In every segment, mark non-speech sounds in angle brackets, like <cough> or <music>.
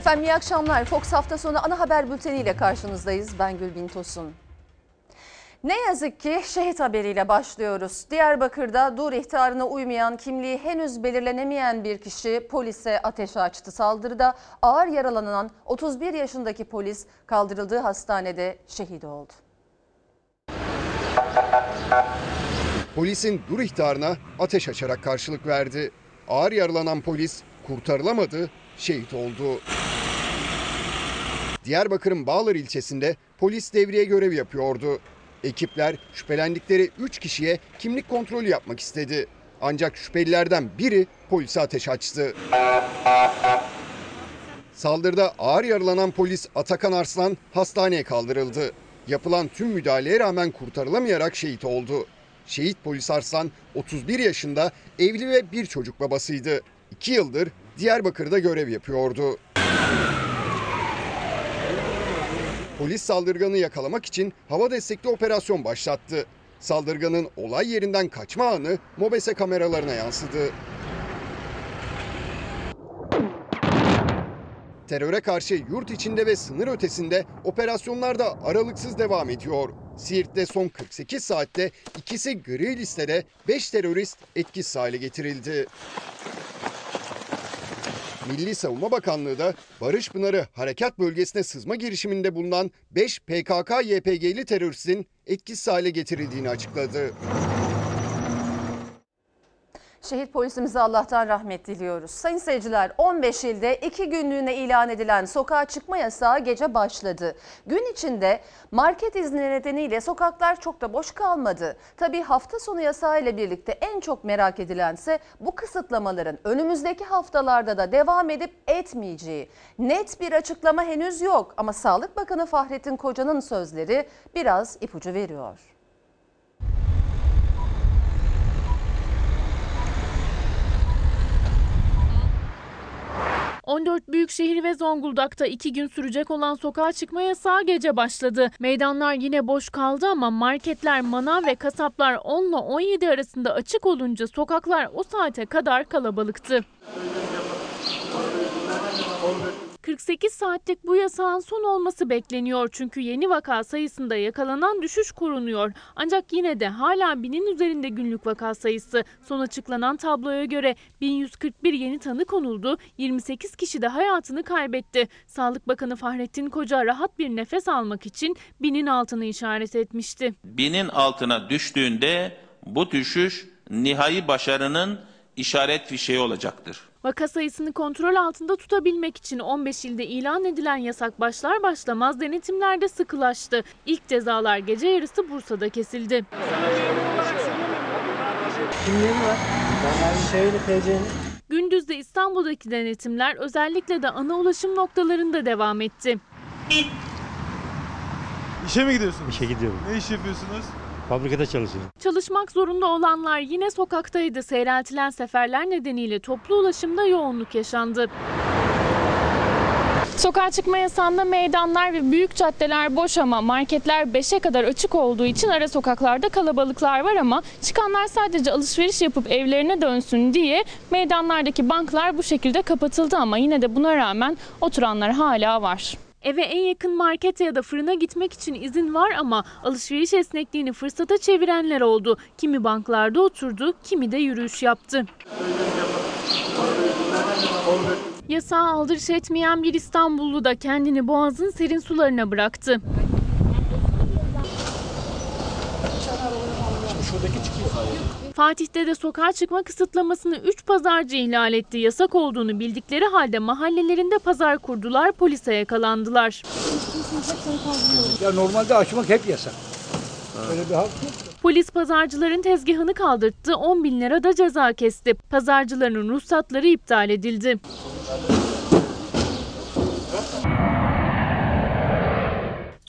Efendim iyi akşamlar. Fox hafta sonu ana haber bülteniyle karşınızdayız. Ben Gülbin Tosun. Ne yazık ki şehit haberiyle başlıyoruz. Diyarbakır'da dur ihtarına uymayan kimliği henüz belirlenemeyen bir kişi polise ateş açtı. Saldırıda ağır yaralanan 31 yaşındaki polis kaldırıldığı hastanede şehit oldu. Polisin dur ihtarına ateş açarak karşılık verdi. Ağır yaralanan polis kurtarılamadı, şehit oldu. Diyarbakır'ın Bağlar ilçesinde polis devriye görev yapıyordu. Ekipler şüphelendikleri 3 kişiye kimlik kontrolü yapmak istedi. Ancak şüphelilerden biri polise ateş açtı. Saldırıda ağır yaralanan polis Atakan Arslan hastaneye kaldırıldı. Yapılan tüm müdahaleye rağmen kurtarılamayarak şehit oldu. Şehit polis Arslan 31 yaşında evli ve bir çocuk babasıydı. 2 yıldır Diyarbakır'da görev yapıyordu. Polis saldırganı yakalamak için hava destekli operasyon başlattı. Saldırganın olay yerinden kaçma anı MOBESE kameralarına yansıdı. Teröre karşı yurt içinde ve sınır ötesinde operasyonlar da aralıksız devam ediyor. Siirt'te son 48 saatte ikisi gri listede 5 terörist etkisiz hale getirildi. Milli Savunma Bakanlığı da Barış Pınarı harekat bölgesine sızma girişiminde bulunan 5 PKK-YPG'li teröristin etkisiz hale getirildiğini açıkladı. Şehit polisimize Allah'tan rahmet diliyoruz. Sayın seyirciler 15 ilde 2 günlüğüne ilan edilen sokağa çıkma yasağı gece başladı. Gün içinde market izni nedeniyle sokaklar çok da boş kalmadı. Tabii hafta sonu yasağı ile birlikte en çok merak edilense bu kısıtlamaların önümüzdeki haftalarda da devam edip etmeyeceği. Net bir açıklama henüz yok ama Sağlık Bakanı Fahrettin Koca'nın sözleri biraz ipucu veriyor. 14 büyükşehir ve Zonguldak'ta iki gün sürecek olan sokağa çıkma yasağı gece başladı. Meydanlar yine boş kaldı ama marketler, manav ve kasaplar 10 ile 17 arasında açık olunca sokaklar o saate kadar kalabalıktı. 48 saatlik bu yasağın son olması bekleniyor çünkü yeni vaka sayısında yakalanan düşüş korunuyor. Ancak yine de hala binin üzerinde günlük vaka sayısı. Son açıklanan tabloya göre 1141 yeni tanı konuldu, 28 kişi de hayatını kaybetti. Sağlık Bakanı Fahrettin Koca rahat bir nefes almak için binin altını işaret etmişti. Binin altına düştüğünde bu düşüş nihai başarının işaret fişeği olacaktır. Vaka sayısını kontrol altında tutabilmek için 15 ilde ilan edilen yasak başlar başlamaz denetimlerde sıkılaştı. İlk cezalar gece yarısı Bursa'da kesildi. Kimliğin var. Şöyle TC'nin. Gündüzde İstanbul'daki denetimler özellikle de ana ulaşım noktalarında devam etti. İşe mi gidiyorsunuz? İşe gidiyorum. Ne iş yapıyorsunuz? Fabrikada çalışıyorum. Çalışmak zorunda olanlar yine sokaktaydı. Seyreltilen seferler nedeniyle toplu ulaşımda yoğunluk yaşandı. Sokağa çıkma yasağında meydanlar ve büyük caddeler boş ama marketler 5'e kadar açık olduğu için ara sokaklarda kalabalıklar var ama çıkanlar sadece alışveriş yapıp evlerine dönsün diye meydanlardaki banklar bu şekilde kapatıldı ama yine de buna rağmen oturanlar hala var. Eve en yakın markete ya da fırına gitmek için izin var ama alışveriş esnekliğini fırsata çevirenler oldu. Kimi banklarda oturdu, kimi de yürüyüş yaptı. Yasağı aldırış etmeyen bir İstanbullu da kendini boğazın serin sularına bıraktı. Fatih'te de sokağa çıkma kısıtlamasını 3 pazarcı ihlal etti. Yasak olduğunu bildikleri halde mahallelerinde pazar kurdular, polise yakalandılar. Ya normalde açmak hep yasak. Öyle bir hak yok. Polis pazarcıların tezgahını kaldırttı, 10 bin lira da ceza kesti. Pazarcıların ruhsatları iptal edildi.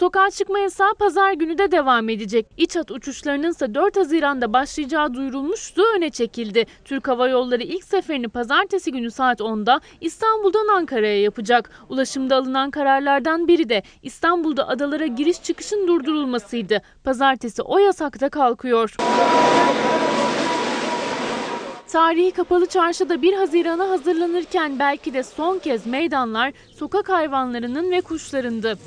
Sokağa çıkma yasağı pazar günü de devam edecek. İç hat uçuşlarının ise 4 Haziran'da başlayacağı duyurulmuştu, öne çekildi. Türk Hava Yolları ilk seferini pazartesi günü saat 10'da İstanbul'dan Ankara'ya yapacak. Ulaşımda alınan kararlardan biri de İstanbul'da adalara giriş çıkışın durdurulmasıydı. Pazartesi o yasakta kalkıyor. Tarihi kapalı çarşıda 1 Haziran'a hazırlanırken belki de son kez meydanlar sokak hayvanlarının ve kuşlarındı.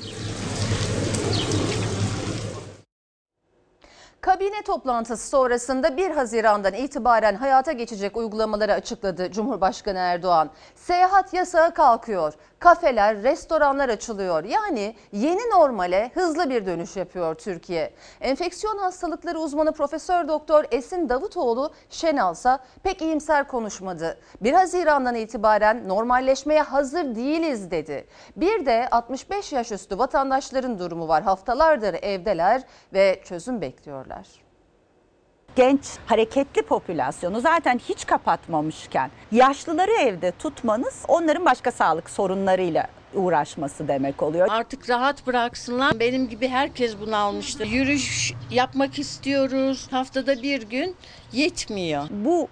Kabine toplantısı sonrasında 1 Haziran'dan itibaren hayata geçecek uygulamaları açıkladı Cumhurbaşkanı Erdoğan. Seyahat yasağı kalkıyor. Kafeler, restoranlar açılıyor. Yani yeni normale hızlı bir dönüş yapıyor Türkiye. Enfeksiyon hastalıkları uzmanı Profesör Doktor Esin Davutoğlu Şenalsa pek iyimser konuşmadı. 1 Haziran'dan itibaren normalleşmeye hazır değiliz dedi. Bir de 65 yaş üstü vatandaşların durumu var. Haftalardır evdeler ve çözüm bekliyorlar. Genç, hareketli popülasyonu zaten hiç kapatmamışken yaşlıları evde tutmanız onların başka sağlık sorunlarıyla uğraşması demek oluyor. Artık rahat bıraksınlar. Benim gibi herkes bunu almıştı. Yürüyüş yapmak istiyoruz. Haftada bir gün yetmiyor. Bu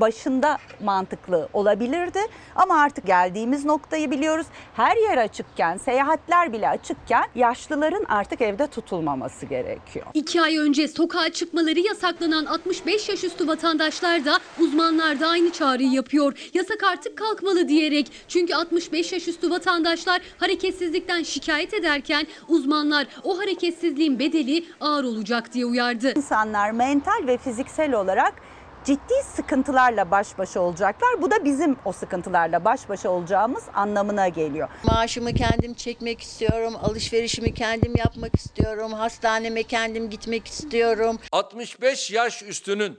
başında mantıklı olabilirdi ama artık geldiğimiz noktayı biliyoruz. Her yer açıkken, seyahatler bile açıkken yaşlıların artık evde tutulmaması gerekiyor. İki ay önce sokağa çıkmaları yasaklanan 65 yaş üstü vatandaşlar da uzmanlar da aynı çağrıyı yapıyor. Yasak artık kalkmalı diyerek. Çünkü 65 yaş üstü vatandaşlar hareketsizlikten şikayet ederken uzmanlar o hareketsizliğin bedeli ağır olacak diye uyardı. İnsanlar mental ve fiziksel olarak ciddi sıkıntılarla baş başa olacaklar. Bu da bizim o sıkıntılarla baş başa olacağımız anlamına geliyor. Maaşımı kendim çekmek istiyorum. Alışverişimi kendim yapmak istiyorum. Hastaneme kendim gitmek istiyorum. 65 yaş üstünün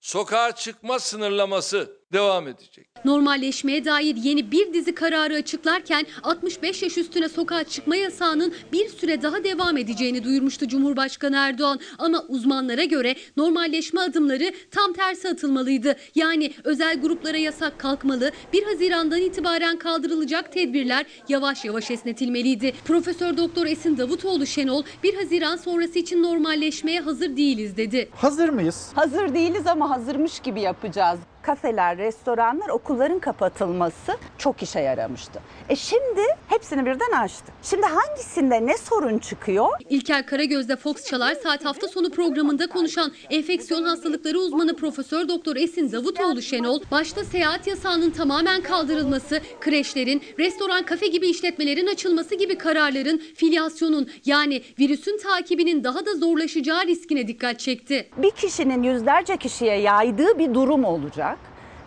sokağa çıkma sınırlaması devam edecek. Normalleşmeye dair yeni bir dizi kararı açıklarken 65 yaş üstüne sokağa çıkma yasağının bir süre daha devam edeceğini duyurmuştu Cumhurbaşkanı Erdoğan. Ama uzmanlara göre normalleşme adımları tam tersi atılmalıydı. Yani özel gruplara yasak kalkmalı, 1 Haziran'dan itibaren kaldırılacak tedbirler yavaş yavaş esnetilmeliydi. Profesör Doktor Esin Davutoğlu Şenol 1 Haziran sonrası için normalleşmeye hazır değiliz dedi. Hazır mıyız? Hazır değiliz ama hazırmış gibi yapacağız. Kafeler, restoranlar, okulların kapatılması çok işe yaramıştı. E şimdi hepsini birden açtık. Şimdi hangisinde ne sorun çıkıyor? İlker Karagöz'de Fox Çalar Saat hafta sonu programında konuşan enfeksiyon hastalıkları uzmanı Profesör Doktor Esin Davutoğlu Şenol, başta seyahat yasağının tamamen kaldırılması, kreşlerin, restoran, kafe gibi işletmelerin açılması gibi kararların filyasyonun yani virüsün takibinin daha da zorlaşacağı riskine dikkat çekti. Bir kişinin yüzlerce kişiye yaydığı bir durum olacak.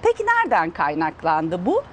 Peki nereden kaynaklandı bu?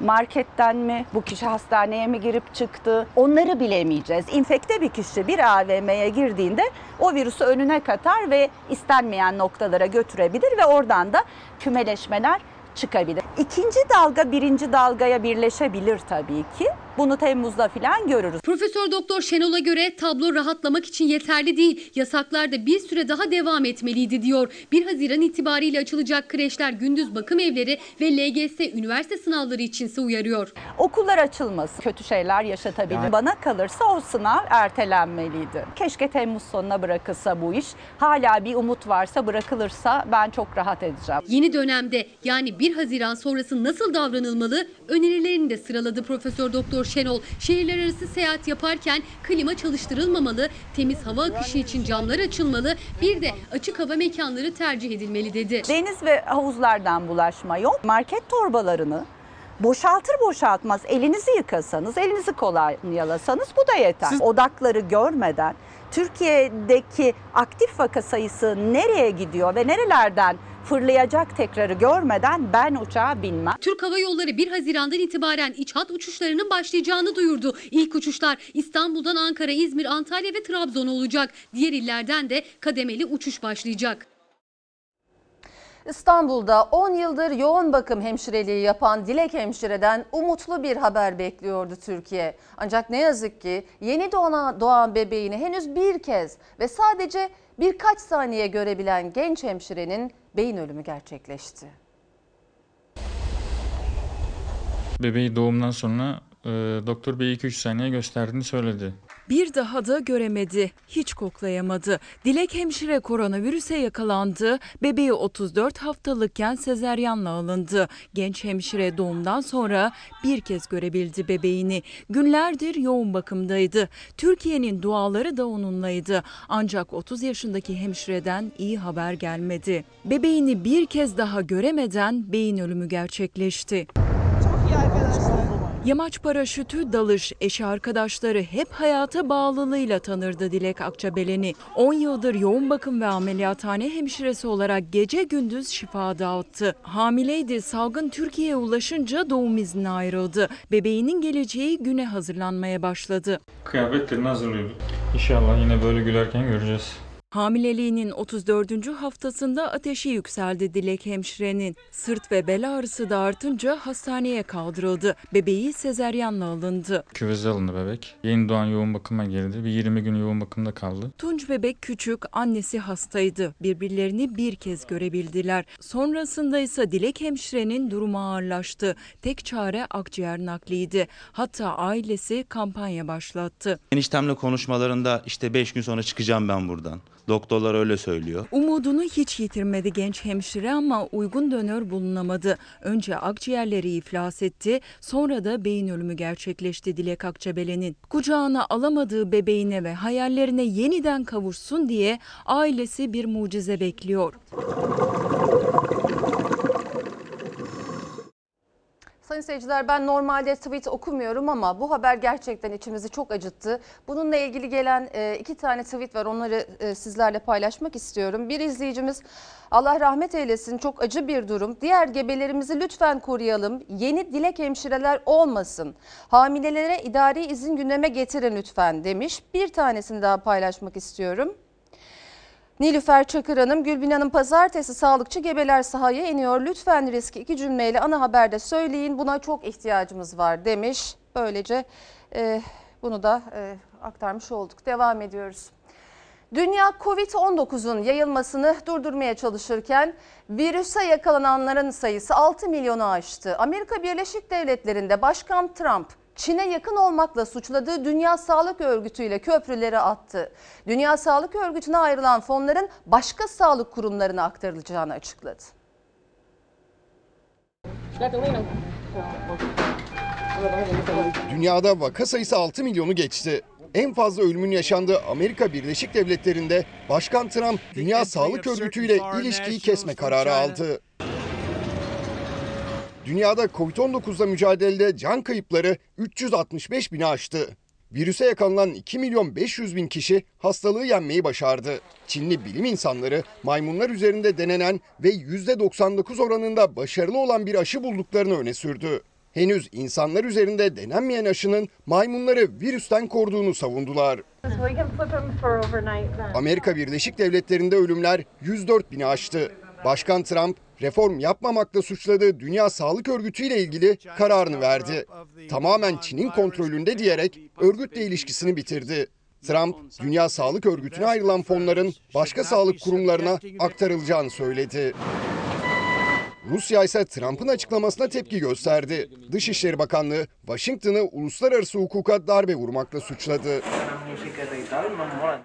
Marketten mi? Bu kişi hastaneye mi girip çıktı? Onları bilemeyeceğiz. İnfekte bir kişi bir AVM'ye girdiğinde o virüsü önüne katar ve istenmeyen noktalara götürebilir ve oradan da kümeleşmeler çıkabilir. İkinci dalga birinci dalgaya birleşebilir tabii ki. Bunu Temmuz'da falan görürüz. Profesör Doktor Şenol'a göre tablo rahatlamak için yeterli değil. Yasaklar da bir süre daha devam etmeliydi diyor. 1 Haziran itibariyle açılacak kreşler, gündüz bakım evleri ve LGS üniversite sınavları içinse uyarıyor. Okullar açılması kötü şeyler yaşatabilir. Bana kalırsa o sınav ertelenmeliydi. Keşke Temmuz sonuna bırakılsa bu iş. Hala bir umut varsa bırakılırsa ben çok rahat edeceğim. Yeni dönemde yani 1 Haziran sonrası nasıl davranılmalı önerilerini de sıraladı Profesör Doktor Şenol. Şehirler arası seyahat yaparken klima çalıştırılmamalı, temiz hava akışı için camlar açılmalı, bir de açık hava mekanları tercih edilmeli dedi. Deniz ve havuzlardan bulaşma yok. Market torbalarını boşaltır boşaltmaz elinizi yıkasanız, elinizi kolonyalasanız bu da yeter. Odakları görmeden Türkiye'deki aktif vaka sayısı nereye gidiyor ve nerelerden fırlayacak tekrarı görmeden ben uçağa binmem. Türk Hava Yolları 1 Haziran'dan itibaren iç hat uçuşlarının başlayacağını duyurdu. İlk uçuşlar İstanbul'dan Ankara, İzmir, Antalya ve Trabzon olacak. Diğer illerden de kademeli uçuş başlayacak. İstanbul'da 10 yıldır yoğun bakım hemşireliği yapan Dilek Hemşire'den umutlu bir haber bekliyordu Türkiye. Ancak ne yazık ki yeni doğan, doğan bebeğini henüz bir kez ve sadece birkaç saniye görebilen genç hemşirenin beyin ölümü gerçekleşti. Bebeği doğumdan sonra e, doktor bir 2-3 saniye gösterdiğini söyledi. Bir daha da göremedi, hiç koklayamadı. Dilek hemşire koronavirüse yakalandı. Bebeği 34 haftalıkken sezeryanla alındı. Genç hemşire doğumdan sonra bir kez görebildi bebeğini. Günlerdir yoğun bakımdaydı. Türkiye'nin duaları da onunlaydı. Ancak 30 yaşındaki hemşireden iyi haber gelmedi. Bebeğini bir kez daha göremeden beyin ölümü gerçekleşti. Yamaç paraşütü, dalış, eşi arkadaşları hep hayata bağlılığıyla tanırdı Dilek Akçabelen'i. 10 yıldır yoğun bakım ve ameliyathane hemşiresi olarak gece gündüz şifa dağıttı. Hamileydi, salgın Türkiye'ye ulaşınca doğum iznine ayrıldı. Bebeğinin geleceği güne hazırlanmaya başladı. Kıyafetlerini hazırlıyorduk. İnşallah yine böyle gülerken göreceğiz. Hamileliğinin 34. haftasında ateşi yükseldi Dilek hemşirenin. Sırt ve bel ağrısı da artınca hastaneye kaldırıldı. Bebeği sezeryanla alındı. Küveze alındı bebek. Yeni doğan yoğun bakıma girdi. Bir 20 gün yoğun bakımda kaldı. Tunç bebek küçük, annesi hastaydı. Birbirlerini bir kez görebildiler. Sonrasında ise Dilek hemşirenin durumu ağırlaştı. Tek çare akciğer nakliydi. Hatta ailesi kampanya başlattı. Eniştemle konuşmalarında işte 5 gün sonra çıkacağım ben buradan. Doktorlar öyle söylüyor. Umudunu hiç yitirmedi genç hemşire ama uygun donör bulunamadı. Önce akciğerleri iflas etti, sonra da beyin ölümü gerçekleşti Dilek Akçabelen'in. Kucağına alamadığı bebeğine ve hayallerine yeniden kavuşsun diye ailesi bir mucize bekliyor. Sayın seyirciler ben normalde tweet okumuyorum ama bu haber gerçekten içimizi çok acıttı. Bununla ilgili gelen e, iki tane tweet var onları e, sizlerle paylaşmak istiyorum. Bir izleyicimiz Allah rahmet eylesin çok acı bir durum. Diğer gebelerimizi lütfen koruyalım. Yeni dilek hemşireler olmasın. Hamilelere idari izin gündeme getirin lütfen demiş. Bir tanesini daha paylaşmak istiyorum. Nilüfer Çakır Hanım, Gülbin Hanım pazartesi sağlıkçı gebeler sahaya iniyor. Lütfen riski iki cümleyle ana haberde söyleyin. Buna çok ihtiyacımız var demiş. Böylece e, bunu da e, aktarmış olduk. Devam ediyoruz. Dünya Covid-19'un yayılmasını durdurmaya çalışırken virüse yakalananların sayısı 6 milyonu aştı. Amerika Birleşik Devletleri'nde Başkan Trump Çin'e yakın olmakla suçladığı Dünya Sağlık Örgütü ile köprüleri attı. Dünya Sağlık Örgütü'ne ayrılan fonların başka sağlık kurumlarına aktarılacağını açıkladı. Dünyada vaka sayısı 6 milyonu geçti. En fazla ölümün yaşandığı Amerika Birleşik Devletleri'nde Başkan Trump Dünya Sağlık Örgütü ile ilişkiyi kesme kararı aldı. Dünyada Covid-19'la mücadelede can kayıpları 365 bini aştı. Virüse yakalanan 2 milyon 500 bin kişi hastalığı yenmeyi başardı. Çinli bilim insanları maymunlar üzerinde denenen ve %99 oranında başarılı olan bir aşı bulduklarını öne sürdü. Henüz insanlar üzerinde denenmeyen aşının maymunları virüsten koruduğunu savundular. Amerika Birleşik Devletleri'nde ölümler 104 bini aştı. Başkan Trump reform yapmamakla suçladığı Dünya Sağlık Örgütü ile ilgili kararını verdi. Tamamen Çin'in kontrolünde diyerek örgütle ilişkisini bitirdi. Trump, Dünya Sağlık Örgütü'ne ayrılan fonların başka sağlık kurumlarına aktarılacağını söyledi. Rusya ise Trump'ın açıklamasına tepki gösterdi. Dışişleri Bakanlığı Washington'ı uluslararası hukuka darbe vurmakla suçladı.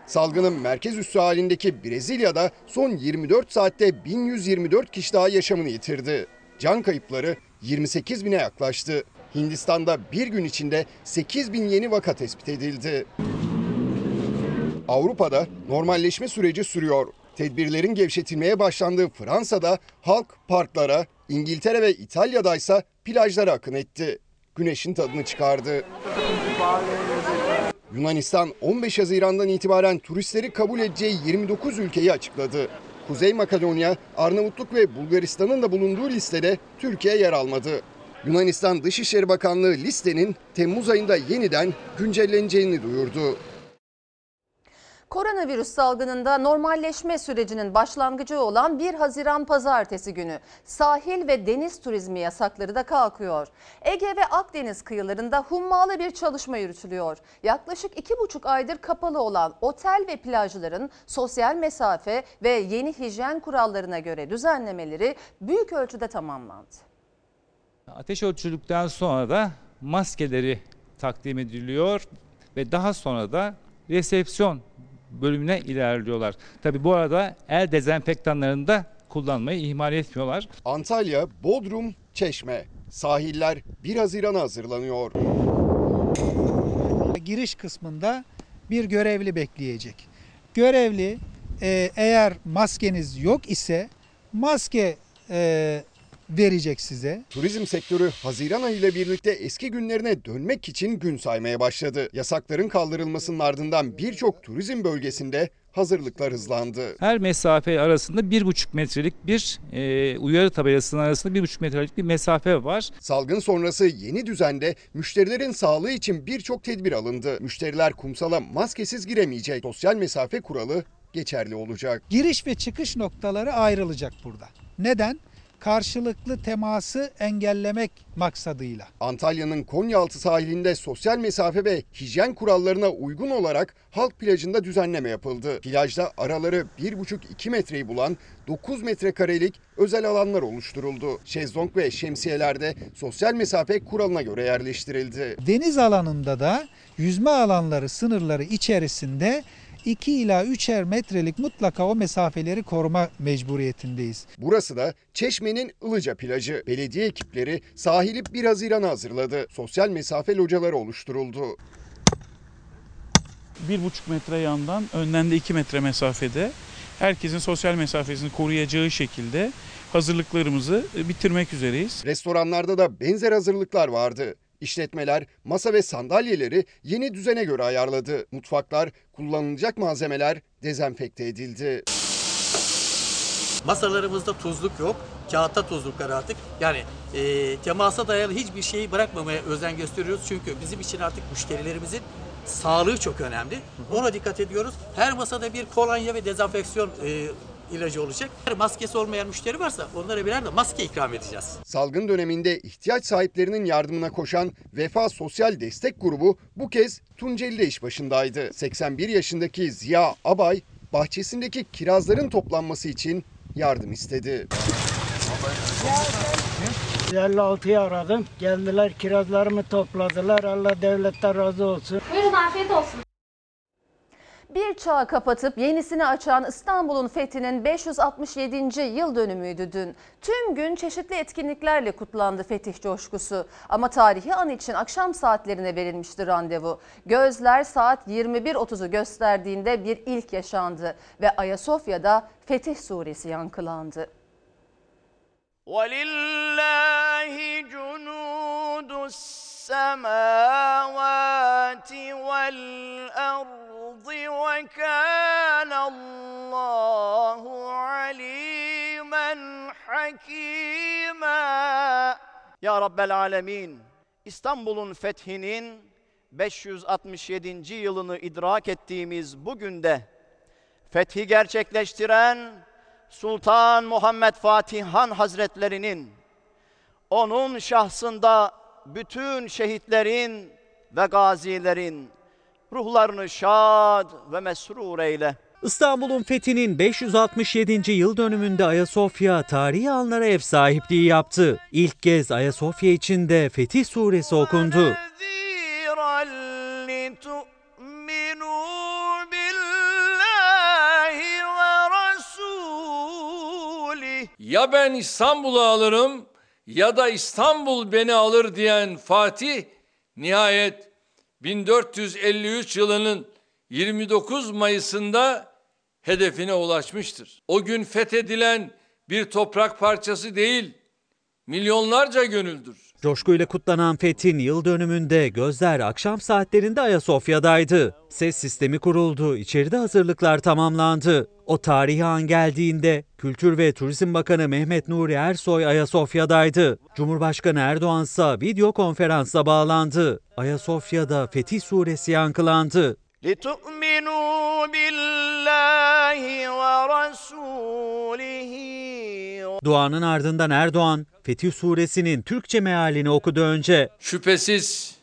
Salgının merkez üssü halindeki Brezilya'da son 24 saatte 1124 kişi daha yaşamını yitirdi. Can kayıpları 28 bine yaklaştı. Hindistan'da bir gün içinde 8 bin yeni vaka tespit edildi. Avrupa'da normalleşme süreci sürüyor. Tedbirlerin gevşetilmeye başlandığı Fransa'da halk parklara, İngiltere ve İtalya'da ise plajlara akın etti. Güneşin tadını çıkardı. Yunanistan 15 Haziran'dan itibaren turistleri kabul edeceği 29 ülkeyi açıkladı. Kuzey Makedonya, Arnavutluk ve Bulgaristan'ın da bulunduğu listede Türkiye yer almadı. Yunanistan Dışişleri Bakanlığı listenin Temmuz ayında yeniden güncelleneceğini duyurdu. Koronavirüs salgınında normalleşme sürecinin başlangıcı olan 1 Haziran pazartesi günü sahil ve deniz turizmi yasakları da kalkıyor. Ege ve Akdeniz kıyılarında hummalı bir çalışma yürütülüyor. Yaklaşık 2,5 aydır kapalı olan otel ve plajların sosyal mesafe ve yeni hijyen kurallarına göre düzenlemeleri büyük ölçüde tamamlandı. Ateş ölçüldükten sonra da maskeleri takdim ediliyor. ve daha sonra da resepsiyon bölümüne ilerliyorlar. Tabi bu arada el dezenfektanlarını da kullanmayı ihmal etmiyorlar. Antalya, Bodrum, Çeşme. Sahiller 1 Haziran'a hazırlanıyor. Giriş kısmında bir görevli bekleyecek. Görevli e, eğer maskeniz yok ise maske e, verecek size. Turizm sektörü Haziran ayı ile birlikte eski günlerine dönmek için gün saymaya başladı. Yasakların kaldırılmasının ardından birçok turizm bölgesinde hazırlıklar hızlandı. Her mesafe arasında 1,5 metrelik bir e, uyarı tabelasının arasında 1,5 metrelik bir mesafe var. Salgın sonrası yeni düzende müşterilerin sağlığı için birçok tedbir alındı. Müşteriler kumsala maskesiz giremeyecek. Sosyal mesafe kuralı geçerli olacak. Giriş ve çıkış noktaları ayrılacak burada. Neden? Karşılıklı teması engellemek maksadıyla. Antalya'nın Konyaaltı sahilinde sosyal mesafe ve hijyen kurallarına uygun olarak halk plajında düzenleme yapıldı. Plajda araları 1,5-2 metreyi bulan 9 metrekarelik özel alanlar oluşturuldu. Şezlong ve şemsiyeler de sosyal mesafe kuralına göre yerleştirildi. Deniz alanında da yüzme alanları sınırları içerisinde 2 ila 3'er metrelik mutlaka o mesafeleri koruma mecburiyetindeyiz. Burası da Çeşme'nin Ilıca plajı. Belediye ekipleri sahili 1 Haziran'a hazırladı. Sosyal mesafe locaları oluşturuldu. 1,5 metre yandan önden de 2 metre mesafede herkesin sosyal mesafesini koruyacağı şekilde hazırlıklarımızı bitirmek üzereyiz. Restoranlarda da benzer hazırlıklar vardı. İşletmeler masa ve sandalyeleri yeni düzene göre ayarladı. Mutfaklar, kullanılacak malzemeler dezenfekte edildi. Masalarımızda tuzluk yok. Kağıtta tuzluklar artık. Yani e, temasa dayalı hiçbir şeyi bırakmamaya özen gösteriyoruz. Çünkü bizim için artık müşterilerimizin sağlığı çok önemli. Ona dikkat ediyoruz. Her masada bir kolonya ve dezenfeksiyon e, ilacı olacak. Eğer maskesi olmayan müşteri varsa onlara birer de maske ikram edeceğiz. Salgın döneminde ihtiyaç sahiplerinin yardımına koşan Vefa Sosyal Destek Grubu bu kez Tunceli'de iş başındaydı. 81 yaşındaki Ziya Abay bahçesindeki kirazların toplanması için yardım istedi. 56'yı aradım. Geldiler kirazlarımı topladılar. Allah devletten razı olsun. Buyurun afiyet olsun. Bir çağı kapatıp yenisini açan İstanbul'un fethinin 567. yıl dönümüydü dün. Tüm gün çeşitli etkinliklerle kutlandı fetih coşkusu. Ama tarihi an için akşam saatlerine verilmişti randevu. Gözler saat 21.30'u gösterdiğinde bir ilk yaşandı ve Ayasofya'da Fetih Suresi yankılandı. وَلِلَّهِ جُنُودُ السَّمَاوَاتِ وَالْأَرْضِ وَكَانَ اللّٰهُ عَلِيمًا حَكِيمًا Ya Rabbel Alemin, İstanbul'un fethinin 567. yılını idrak ettiğimiz bugün de fethi gerçekleştiren Sultan Muhammed Fatih Han Hazretlerinin onun şahsında bütün şehitlerin ve gazilerin ruhlarını şad ve mesrur eyle. İstanbul'un fethinin 567. yıl dönümünde Ayasofya tarihi anlara ev sahipliği yaptı. İlk kez Ayasofya içinde Fetih Suresi okundu. Ya ben İstanbul'u alırım ya da İstanbul beni alır diyen Fatih nihayet 1453 yılının 29 Mayıs'ında hedefine ulaşmıştır. O gün fethedilen bir toprak parçası değil, milyonlarca gönüldür. Coşkuyla kutlanan Fethin yıl dönümünde gözler akşam saatlerinde Ayasofya'daydı. Ses sistemi kuruldu, içeride hazırlıklar tamamlandı. O tarihi an geldiğinde Kültür ve Turizm Bakanı Mehmet Nuri Ersoy Ayasofya'daydı. Cumhurbaşkanı Erdoğan ise video konferansla bağlandı. Ayasofya'da Fetih Suresi yankılandı. لِتُؤْمِنُوا بِاللّٰهِ وَرَسُولِهِ Duanın ardından Erdoğan, Fetih Suresinin Türkçe mealini okudu önce. Şüphesiz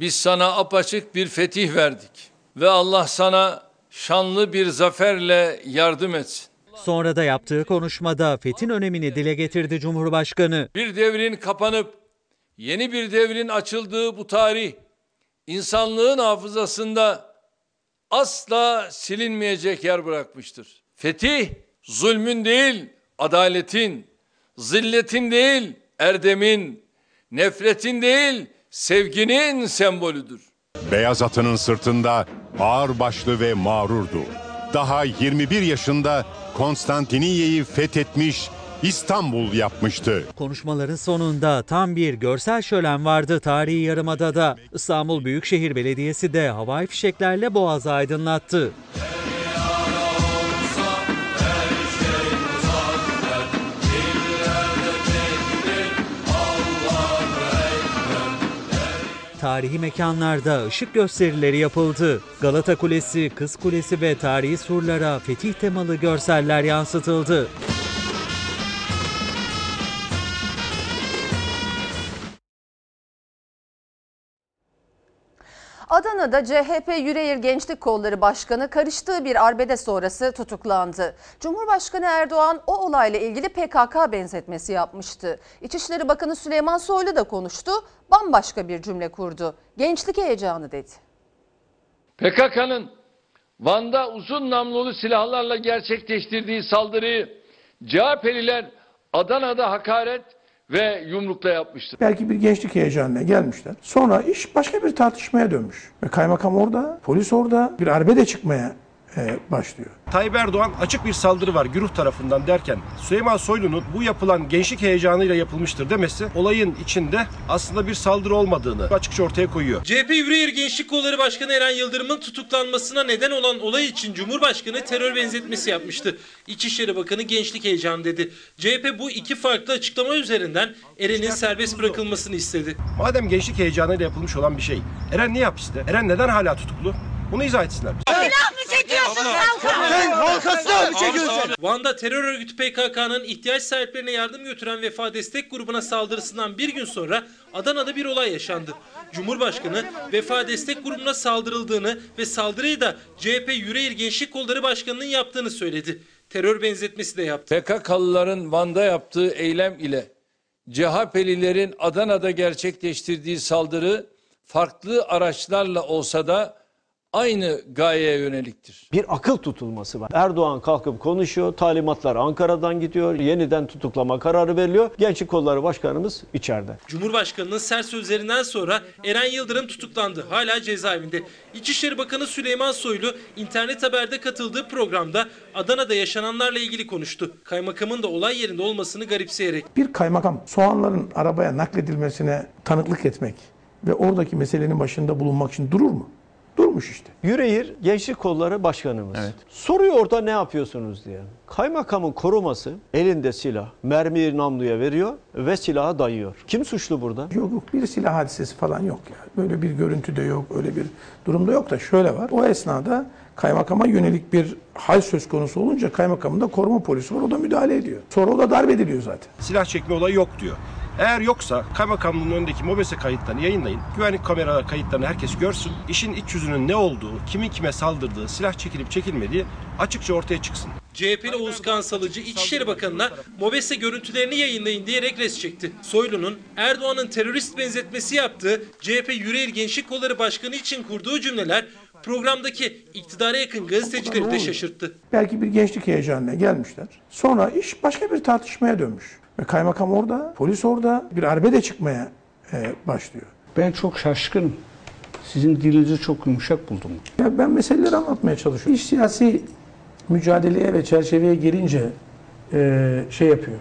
biz sana apaçık bir fetih verdik ve Allah sana şanlı bir zaferle yardım etsin. Sonra da yaptığı konuşmada fethin önemini dile getirdi Cumhurbaşkanı. Bir devrin kapanıp yeni bir devrin açıldığı bu tarih insanlığın hafızasında asla silinmeyecek yer bırakmıştır. Fetih zulmün değil, adaletin, zilletin değil, erdemin, nefretin değil, sevginin sembolüdür. Beyaz atının sırtında ağırbaşlı ve mağrurdu. Daha 21 yaşında Konstantiniyye'yi fethetmiş, İstanbul yapmıştı. Konuşmaların sonunda tam bir görsel şölen vardı tarihi yarımadada. İstanbul Büyükşehir Belediyesi de havai fişeklerle boğazı aydınlattı. Tarihi mekanlarda ışık gösterileri yapıldı. Galata Kulesi, Kız Kulesi ve tarihi surlara fetih temalı görseller yansıtıldı. Adana'da CHP Yüreğir Gençlik Kolları Başkanı karıştığı bir arbede sonrası tutuklandı. Cumhurbaşkanı Erdoğan o olayla ilgili PKK benzetmesi yapmıştı. İçişleri Bakanı Süleyman Soylu da konuştu, bambaşka bir cümle kurdu. Gençlik heyecanı dedi. PKK'nın Van'da uzun namlulu silahlarla gerçekleştirdiği saldırıyı CHP'liler Adana'da hakaret ve yumrukla yapmıştır. Belki bir gençlik heyecanına gelmişler. Sonra iş başka bir tartışmaya dönmüş. Ve kaymakam orada, polis orada bir arbede çıkmaya başlıyor. Tayyip Erdoğan açık bir saldırı var güruh tarafından derken Süleyman Soylu'nun bu yapılan gençlik heyecanıyla yapılmıştır demesi olayın içinde aslında bir saldırı olmadığını açıkça ortaya koyuyor. CHP Yüreğir Gençlik Kolları Başkanı Eren Yıldırım'ın tutuklanmasına neden olan olay için Cumhurbaşkanı terör benzetmesi yapmıştı. İçişleri Bakanı gençlik heyecanı dedi. CHP bu iki farklı açıklama üzerinden Eren'in serbest bırakılmasını istedi. Madem gençlik heyecanıyla yapılmış olan bir şey Eren ne yaptı? Eren neden hala tutuklu? Bunu izah etsinler. Silah mı çekiyorsun Sen halka silah mı çekiyorsun? Van'da terör örgütü PKK'nın ihtiyaç sahiplerine yardım götüren Vefa Destek grubuna saldırısından bir gün sonra Adana'da bir olay yaşandı. Cumhurbaşkanı Vefa Destek grubuna saldırıldığını ve saldırıyı da CHP Yüreğir Gençlik Kolları Başkanı'nın yaptığını söyledi. Terör benzetmesi de yaptı. PKK'lıların Van'da yaptığı eylem ile CHP'lilerin Adana'da gerçekleştirdiği saldırı farklı araçlarla olsa da aynı gayeye yöneliktir. Bir akıl tutulması var. Erdoğan kalkıp konuşuyor, talimatlar Ankara'dan gidiyor, yeniden tutuklama kararı veriliyor. Gençlik Kolları Başkanımız içeride. Cumhurbaşkanının sert sözlerinden sonra Eren Yıldırım tutuklandı. Hala cezaevinde. İçişleri Bakanı Süleyman Soylu internet haberde katıldığı programda Adana'da yaşananlarla ilgili konuştu. Kaymakamın da olay yerinde olmasını garipseyerek. Bir kaymakam soğanların arabaya nakledilmesine tanıklık etmek ve oradaki meselenin başında bulunmak için durur mu? Durmuş işte. Yüreğir Gençlik Kolları Başkanımız. Soruyor orada ne yapıyorsunuz diye. Kaymakamın koruması elinde silah, mermiyi namluya veriyor ve silahı dayıyor. Kim suçlu burada? Yok yok bir silah hadisesi falan yok ya. Böyle bir görüntü de yok, öyle bir durumda yok da şöyle var. O esnada kaymakama yönelik bir hal söz konusu olunca kaymakamın da koruma polisi var. O da müdahale ediyor. Sonra o da darp ediliyor zaten. Silah çekme olayı yok diyor. Eğer yoksa kaymakamlığın önündeki MOBESE kayıtlarını yayınlayın. Güvenlik kamera kayıtlarını herkes görsün. İşin iç yüzünün ne olduğu, kimin kime saldırdığı, silah çekilip çekilmediği açıkça ortaya çıksın. CHP'li Oğuzkan Salıcı İçişleri Bakanı'na MOBESE görüntülerini yayınlayın diyerek res çekti. Soylu'nun Erdoğan'ın terörist benzetmesi yaptığı CHP Yüreğir Gençlik Kolları Başkanı için kurduğu cümleler programdaki iktidara yakın gazetecileri de şaşırttı. Belki bir gençlik heyecanına gelmişler. Sonra iş başka bir tartışmaya dönmüş. Ve kaymakam orada, polis orada bir arbede çıkmaya e, başlıyor. Ben çok şaşkınım. Sizin dilinizi çok yumuşak buldum. Ya ben meseleleri anlatmaya çalışıyorum. İş siyasi mücadeleye ve çerçeveye gelince e, şey yapıyor.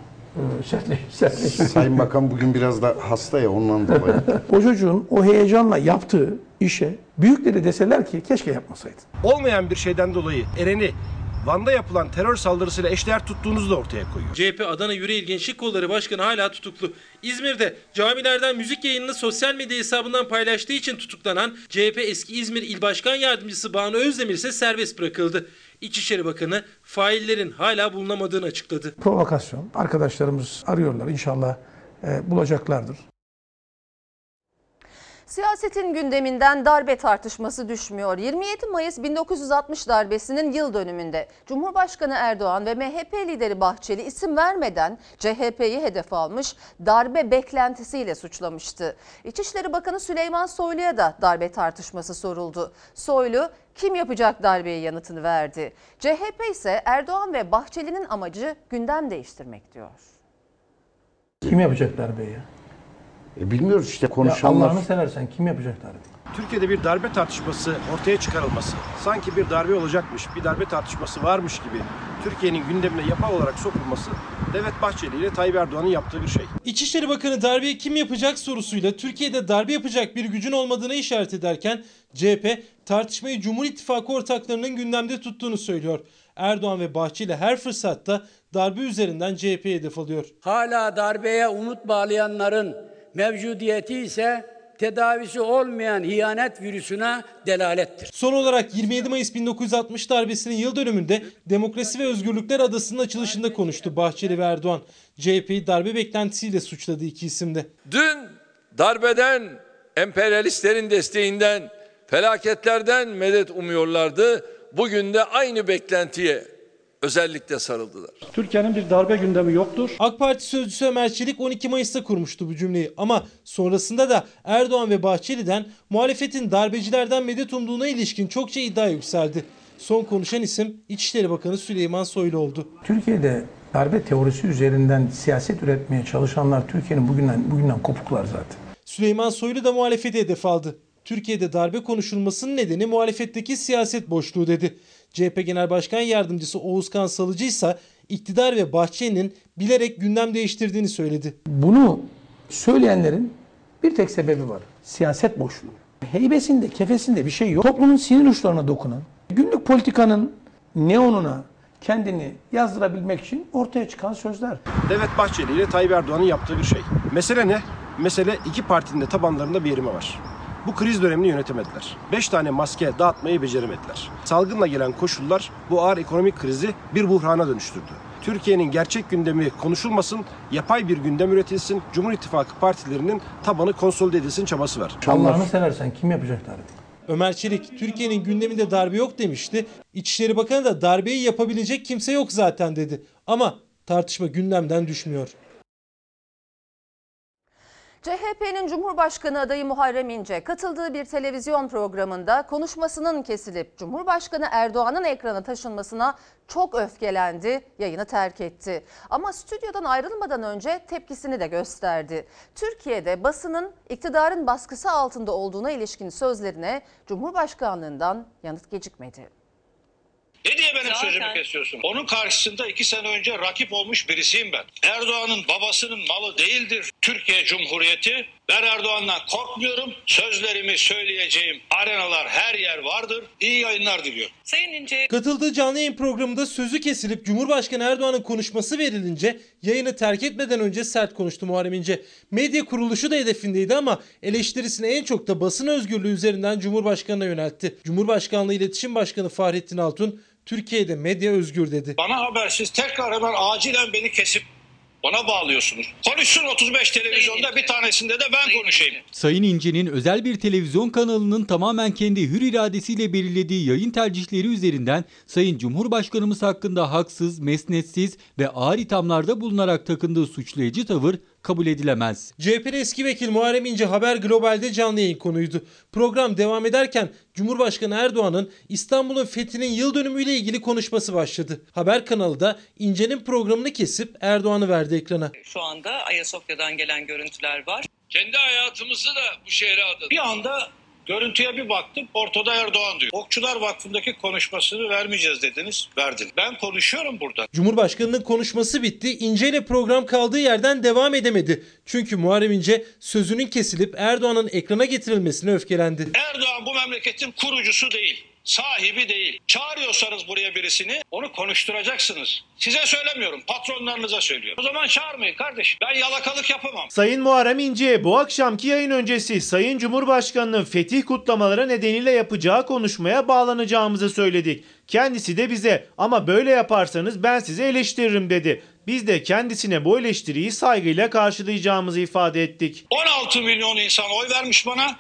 Sertleş, <laughs> sertleşiyor. Sayın Bakan bugün biraz da hasta ya ondan dolayı. <laughs> o çocuğun o heyecanla yaptığı işe büyükleri deseler ki keşke yapmasaydın. Olmayan bir şeyden dolayı Eren'i Van'da yapılan terör saldırısıyla eşdeğer tuttuğunuzu da ortaya koyuyor. CHP Adana Yüreğir Gençlik Kolları Başkanı hala tutuklu. İzmir'de camilerden müzik yayınını sosyal medya hesabından paylaştığı için tutuklanan CHP eski İzmir İl Başkan Yardımcısı Banu Özdemir ise serbest bırakıldı. İçişleri Bakanı faillerin hala bulunamadığını açıkladı. Provokasyon. Arkadaşlarımız arıyorlar. İnşallah e, bulacaklardır. Siyasetin gündeminden darbe tartışması düşmüyor. 27 Mayıs 1960 darbesinin yıl dönümünde Cumhurbaşkanı Erdoğan ve MHP lideri Bahçeli isim vermeden CHP'yi hedef almış, darbe beklentisiyle suçlamıştı. İçişleri Bakanı Süleyman Soylu'ya da darbe tartışması soruldu. Soylu kim yapacak darbeyi yanıtını verdi. CHP ise Erdoğan ve Bahçeli'nin amacı gündem değiştirmek diyor. Kim yapacak darbeyi? E bilmiyoruz işte Ya konuşanlar. Allah'ını seversen kim yapacak darbeyi? Türkiye'de bir darbe tartışması ortaya çıkarılması, sanki bir darbe olacakmış, bir darbe tartışması varmış gibi Türkiye'nin gündemine yapay olarak sokulması Devlet Bahçeli ile Tayyip Erdoğan'ın yaptığı bir şey. İçişleri Bakanı darbeyi kim yapacak sorusuyla Türkiye'de darbe yapacak bir gücün olmadığını işaret ederken CHP tartışmayı Cumhur İttifakı ortaklarının gündemde tuttuğunu söylüyor. Erdoğan ve Bahçeli her fırsatta darbe üzerinden CHP'ye hedef alıyor. Hala darbeye umut bağlayanların mevcudiyeti ise tedavisi olmayan hiyanet virüsüne delalettir. Son olarak 27 Mayıs 1960 darbesinin yıl dönümünde Demokrasi ve Özgürlükler Adası'nın açılışında konuştu Bahçeli ve Erdoğan. CHP'yi darbe beklentisiyle suçladı iki isimde. Dün darbeden, emperyalistlerin desteğinden, felaketlerden medet umuyorlardı. Bugün de aynı beklentiye özellikle sarıldılar. Türkiye'nin bir darbe gündemi yoktur. AK Parti sözcüsü Ömer Çelik 12 Mayıs'ta kurmuştu bu cümleyi ama sonrasında da Erdoğan ve Bahçeli'den muhalefetin darbecilerden medet umduğuna ilişkin çokça iddia yükseldi. Son konuşan isim İçişleri Bakanı Süleyman Soylu oldu. Türkiye'de darbe teorisi üzerinden siyaset üretmeye çalışanlar Türkiye'nin bugünden bugünden kopuklar zaten. Süleyman Soylu da muhalefeti hedef aldı. Türkiye'de darbe konuşulmasının nedeni muhalefetteki siyaset boşluğu dedi. CHP Genel Başkan Yardımcısı Oğuzkan Salıcı ise iktidar ve Bahçeli'nin bilerek gündem değiştirdiğini söyledi. Bunu söyleyenlerin bir tek sebebi var. Siyaset boşluğu. Heybesinde, kefesinde bir şey yok. Toplumun sinir uçlarına dokunan, günlük politikanın neonuna kendini yazdırabilmek için ortaya çıkan sözler. Devlet Bahçeli ile Tayyip Erdoğan'ın yaptığı bir şey. Mesele ne? Mesele iki partinin de tabanlarında bir yerime var. Bu kriz dönemini yönetemediler. Beş tane maske dağıtmayı beceremediler. Salgınla gelen koşullar bu ağır ekonomik krizi bir buhrana dönüştürdü. Türkiye'nin gerçek gündemi konuşulmasın, yapay bir gündem üretilsin, Cumhur İttifakı partilerinin tabanı konsolide edilsin çabası var. Allah'ını seversen kim yapacak darbeyi? Ömer Çelik Türkiye'nin gündeminde darbe yok demişti. İçişleri Bakanı da darbeyi yapabilecek kimse yok zaten dedi. Ama tartışma gündemden düşmüyor. CHP'nin Cumhurbaşkanı adayı Muharrem İnce katıldığı bir televizyon programında konuşmasının kesilip Cumhurbaşkanı Erdoğan'ın ekrana taşınmasına çok öfkelendi, yayını terk etti. Ama stüdyodan ayrılmadan önce tepkisini de gösterdi. Türkiye'de basının iktidarın baskısı altında olduğuna ilişkin sözlerine Cumhurbaşkanlığından yanıt gecikmedi. Ne diye benim sözümü kesiyorsun? Onun karşısında iki sene önce rakip olmuş birisiyim ben. Erdoğan'ın babasının malı değildir Türkiye Cumhuriyeti. Ben Erdoğan'dan korkmuyorum. Sözlerimi söyleyeceğim arenalar her yer vardır. İyi yayınlar diliyorum. Sayın İnce. Katıldığı canlı yayın programında sözü kesilip Cumhurbaşkanı Erdoğan'ın konuşması verilince yayını terk etmeden önce sert konuştu Muharrem İnce. Medya kuruluşu da hedefindeydi ama eleştirisini en çok da basın özgürlüğü üzerinden Cumhurbaşkanı'na yöneltti. Cumhurbaşkanlığı İletişim Başkanı Fahrettin Altun Türkiye'de medya özgür dedi. Bana habersiz tekrar hemen acilen beni kesip bana bağlıyorsunuz. Konuşsun 35 televizyonda bir tanesinde de ben konuşayım. Sayın İnce'nin özel bir televizyon kanalının tamamen kendi hür iradesiyle belirlediği yayın tercihleri üzerinden Sayın Cumhurbaşkanımız hakkında haksız, mesnetsiz ve ağır ithamlarda bulunarak takındığı suçlayıcı tavır kabul edilemez. CHP'li eski vekil Muharrem İnce Haber Global'de canlı yayın konuydu. Program devam ederken Cumhurbaşkanı Erdoğan'ın İstanbul'un fethinin yıl dönümüyle ilgili konuşması başladı. Haber kanalı da İnce'nin programını kesip Erdoğan'ı verdi ekrana. Şu anda Ayasofya'dan gelen görüntüler var. Kendi hayatımızı da bu şehre adadık. Bir anda görüntüye bir baktım ortada Erdoğan diyor. Okçular Vakfı'ndaki konuşmasını vermeyeceğiz dediniz. Verdin. Ben konuşuyorum burada. Cumhurbaşkanının konuşması bitti. İnce ile program kaldığı yerden devam edemedi. Çünkü Muharrem İnce sözünün kesilip Erdoğan'ın ekrana getirilmesine öfkelendi. Erdoğan bu memleketin kurucusu değil sahibi değil. Çağırıyorsanız buraya birisini onu konuşturacaksınız. Size söylemiyorum patronlarınıza söylüyorum. O zaman çağırmayın kardeşim. Ben yalakalık yapamam. Sayın Muharrem İnce bu akşamki yayın öncesi Sayın Cumhurbaşkanı'nın fetih kutlamaları nedeniyle yapacağı konuşmaya bağlanacağımızı söyledik. Kendisi de bize ama böyle yaparsanız ben sizi eleştiririm dedi. Biz de kendisine bu eleştiriyi saygıyla karşılayacağımızı ifade ettik. 16 milyon insan oy vermiş bana.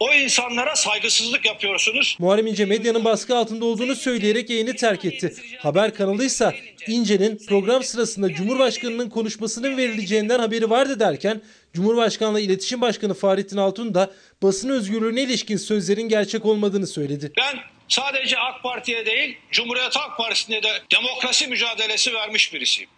O insanlara saygısızlık yapıyorsunuz. Muharrem İnce medyanın baskı altında olduğunu söyleyerek yayını terk etti. Haber kanalıysa İnce'nin program sırasında Cumhurbaşkanı'nın konuşmasının verileceğinden haberi vardı derken Cumhurbaşkanlığı İletişim Başkanı Fahrettin Altun da basın özgürlüğüne ilişkin sözlerin gerçek olmadığını söyledi. Ben sadece AK Parti'ye değil, Cumhuriyet Halk Partisi'ne de demokrasi mücadelesi vermiş birisiyim.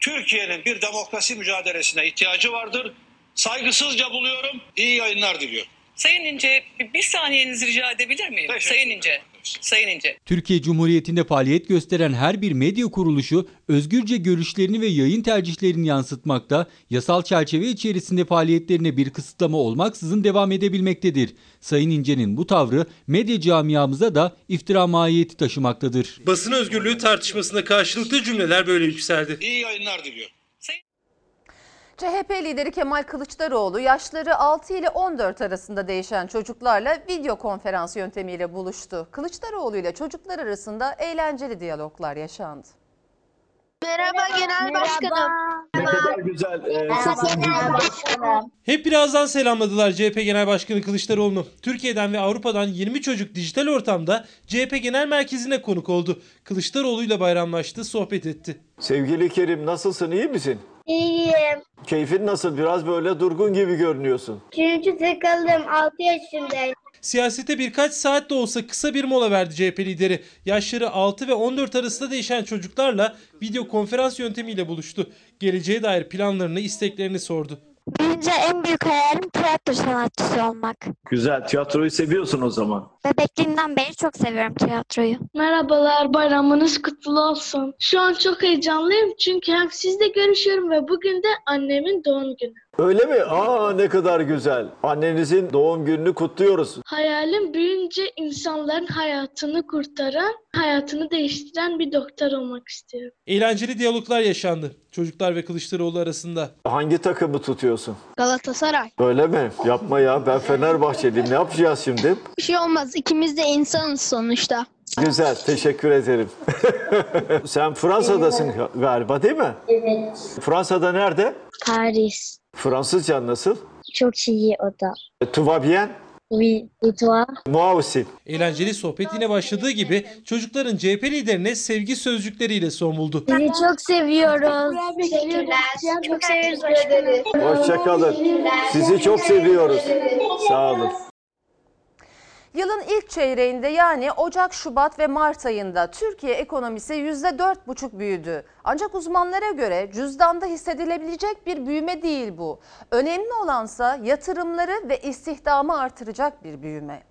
Türkiye'nin bir demokrasi mücadelesine ihtiyacı vardır. Saygısızca buluyorum. İyi yayınlar diliyorum. Sayın İnce bir, saniyenizi rica edebilir miyim? Sayın İnce. Sayın İnce. Türkiye Cumhuriyeti'nde faaliyet gösteren her bir medya kuruluşu özgürce görüşlerini ve yayın tercihlerini yansıtmakta, yasal çerçeve içerisinde faaliyetlerine bir kısıtlama olmaksızın devam edebilmektedir. Sayın İnce'nin bu tavrı medya camiamıza da iftira mahiyeti taşımaktadır. Basın özgürlüğü tartışmasında karşılıklı cümleler böyle yükseldi. İyi yayınlar diliyorum. CHP lideri Kemal Kılıçdaroğlu yaşları 6 ile 14 arasında değişen çocuklarla video konferans yöntemiyle buluştu. Kılıçdaroğlu ile çocuklar arasında eğlenceli diyaloglar yaşandı. Merhaba Genel Başkanım. Ne kadar güzel e, Başkanım. Hep birazdan selamladılar CHP Genel Başkanı Kılıçdaroğlu'nu. Türkiye'den ve Avrupa'dan 20 çocuk dijital ortamda CHP Genel Merkezi'ne konuk oldu. Kılıçdaroğlu'yla bayramlaştı, sohbet etti. Sevgili Kerim nasılsın iyi misin? İyiyim. Keyfin nasıl? Biraz böyle durgun gibi görünüyorsun. Çünkü sıkıldım. 6 yaşındayım. Siyasete birkaç saat de olsa kısa bir mola verdi CHP lideri. Yaşları 6 ve 14 arasında değişen çocuklarla video konferans yöntemiyle buluştu. Geleceğe dair planlarını, isteklerini sordu. Büyünce en büyük hayalim tiyatro sanatçısı olmak. Güzel tiyatroyu seviyorsun o zaman. Bebekliğimden beri çok seviyorum tiyatroyu. Merhabalar, bayramınız kutlu olsun. Şu an çok heyecanlıyım çünkü hem sizle görüşüyorum ve bugün de annemin doğum günü. Öyle mi? Aa ne kadar güzel. Annenizin doğum gününü kutluyoruz. Hayalim büyüyünce insanların hayatını kurtaran, hayatını değiştiren bir doktor olmak istiyorum. Eğlenceli diyaloglar yaşandı çocuklar ve Kılıçdaroğlu arasında. Hangi takımı tutuyorsun? Galatasaray. Öyle mi? Yapma ya ben Fenerbahçeliyim. Ne yapacağız şimdi? Bir şey olmaz, ikimiz de insanız sonuçta. Güzel teşekkür ederim. <laughs> Sen Fransa'dasın galiba değil mi? Evet. Fransa'da nerede? Paris. Fransızca nasıl? Çok iyi o da. Tu vas bien? Oui, et toi? Moi aussi. Eğlenceli sohbet yine başladığı gibi çocukların CHP liderine sevgi sözcükleriyle son buldu. Sizi çok seviyoruz. Teşekkürler. Çok seviyoruz. Hoşçakalın. Sizi çok seviyoruz. Sağ olun. Yılın ilk çeyreğinde yani Ocak, Şubat ve Mart ayında Türkiye ekonomisi %4,5 büyüdü. Ancak uzmanlara göre cüzdanda hissedilebilecek bir büyüme değil bu. Önemli olansa yatırımları ve istihdamı artıracak bir büyüme.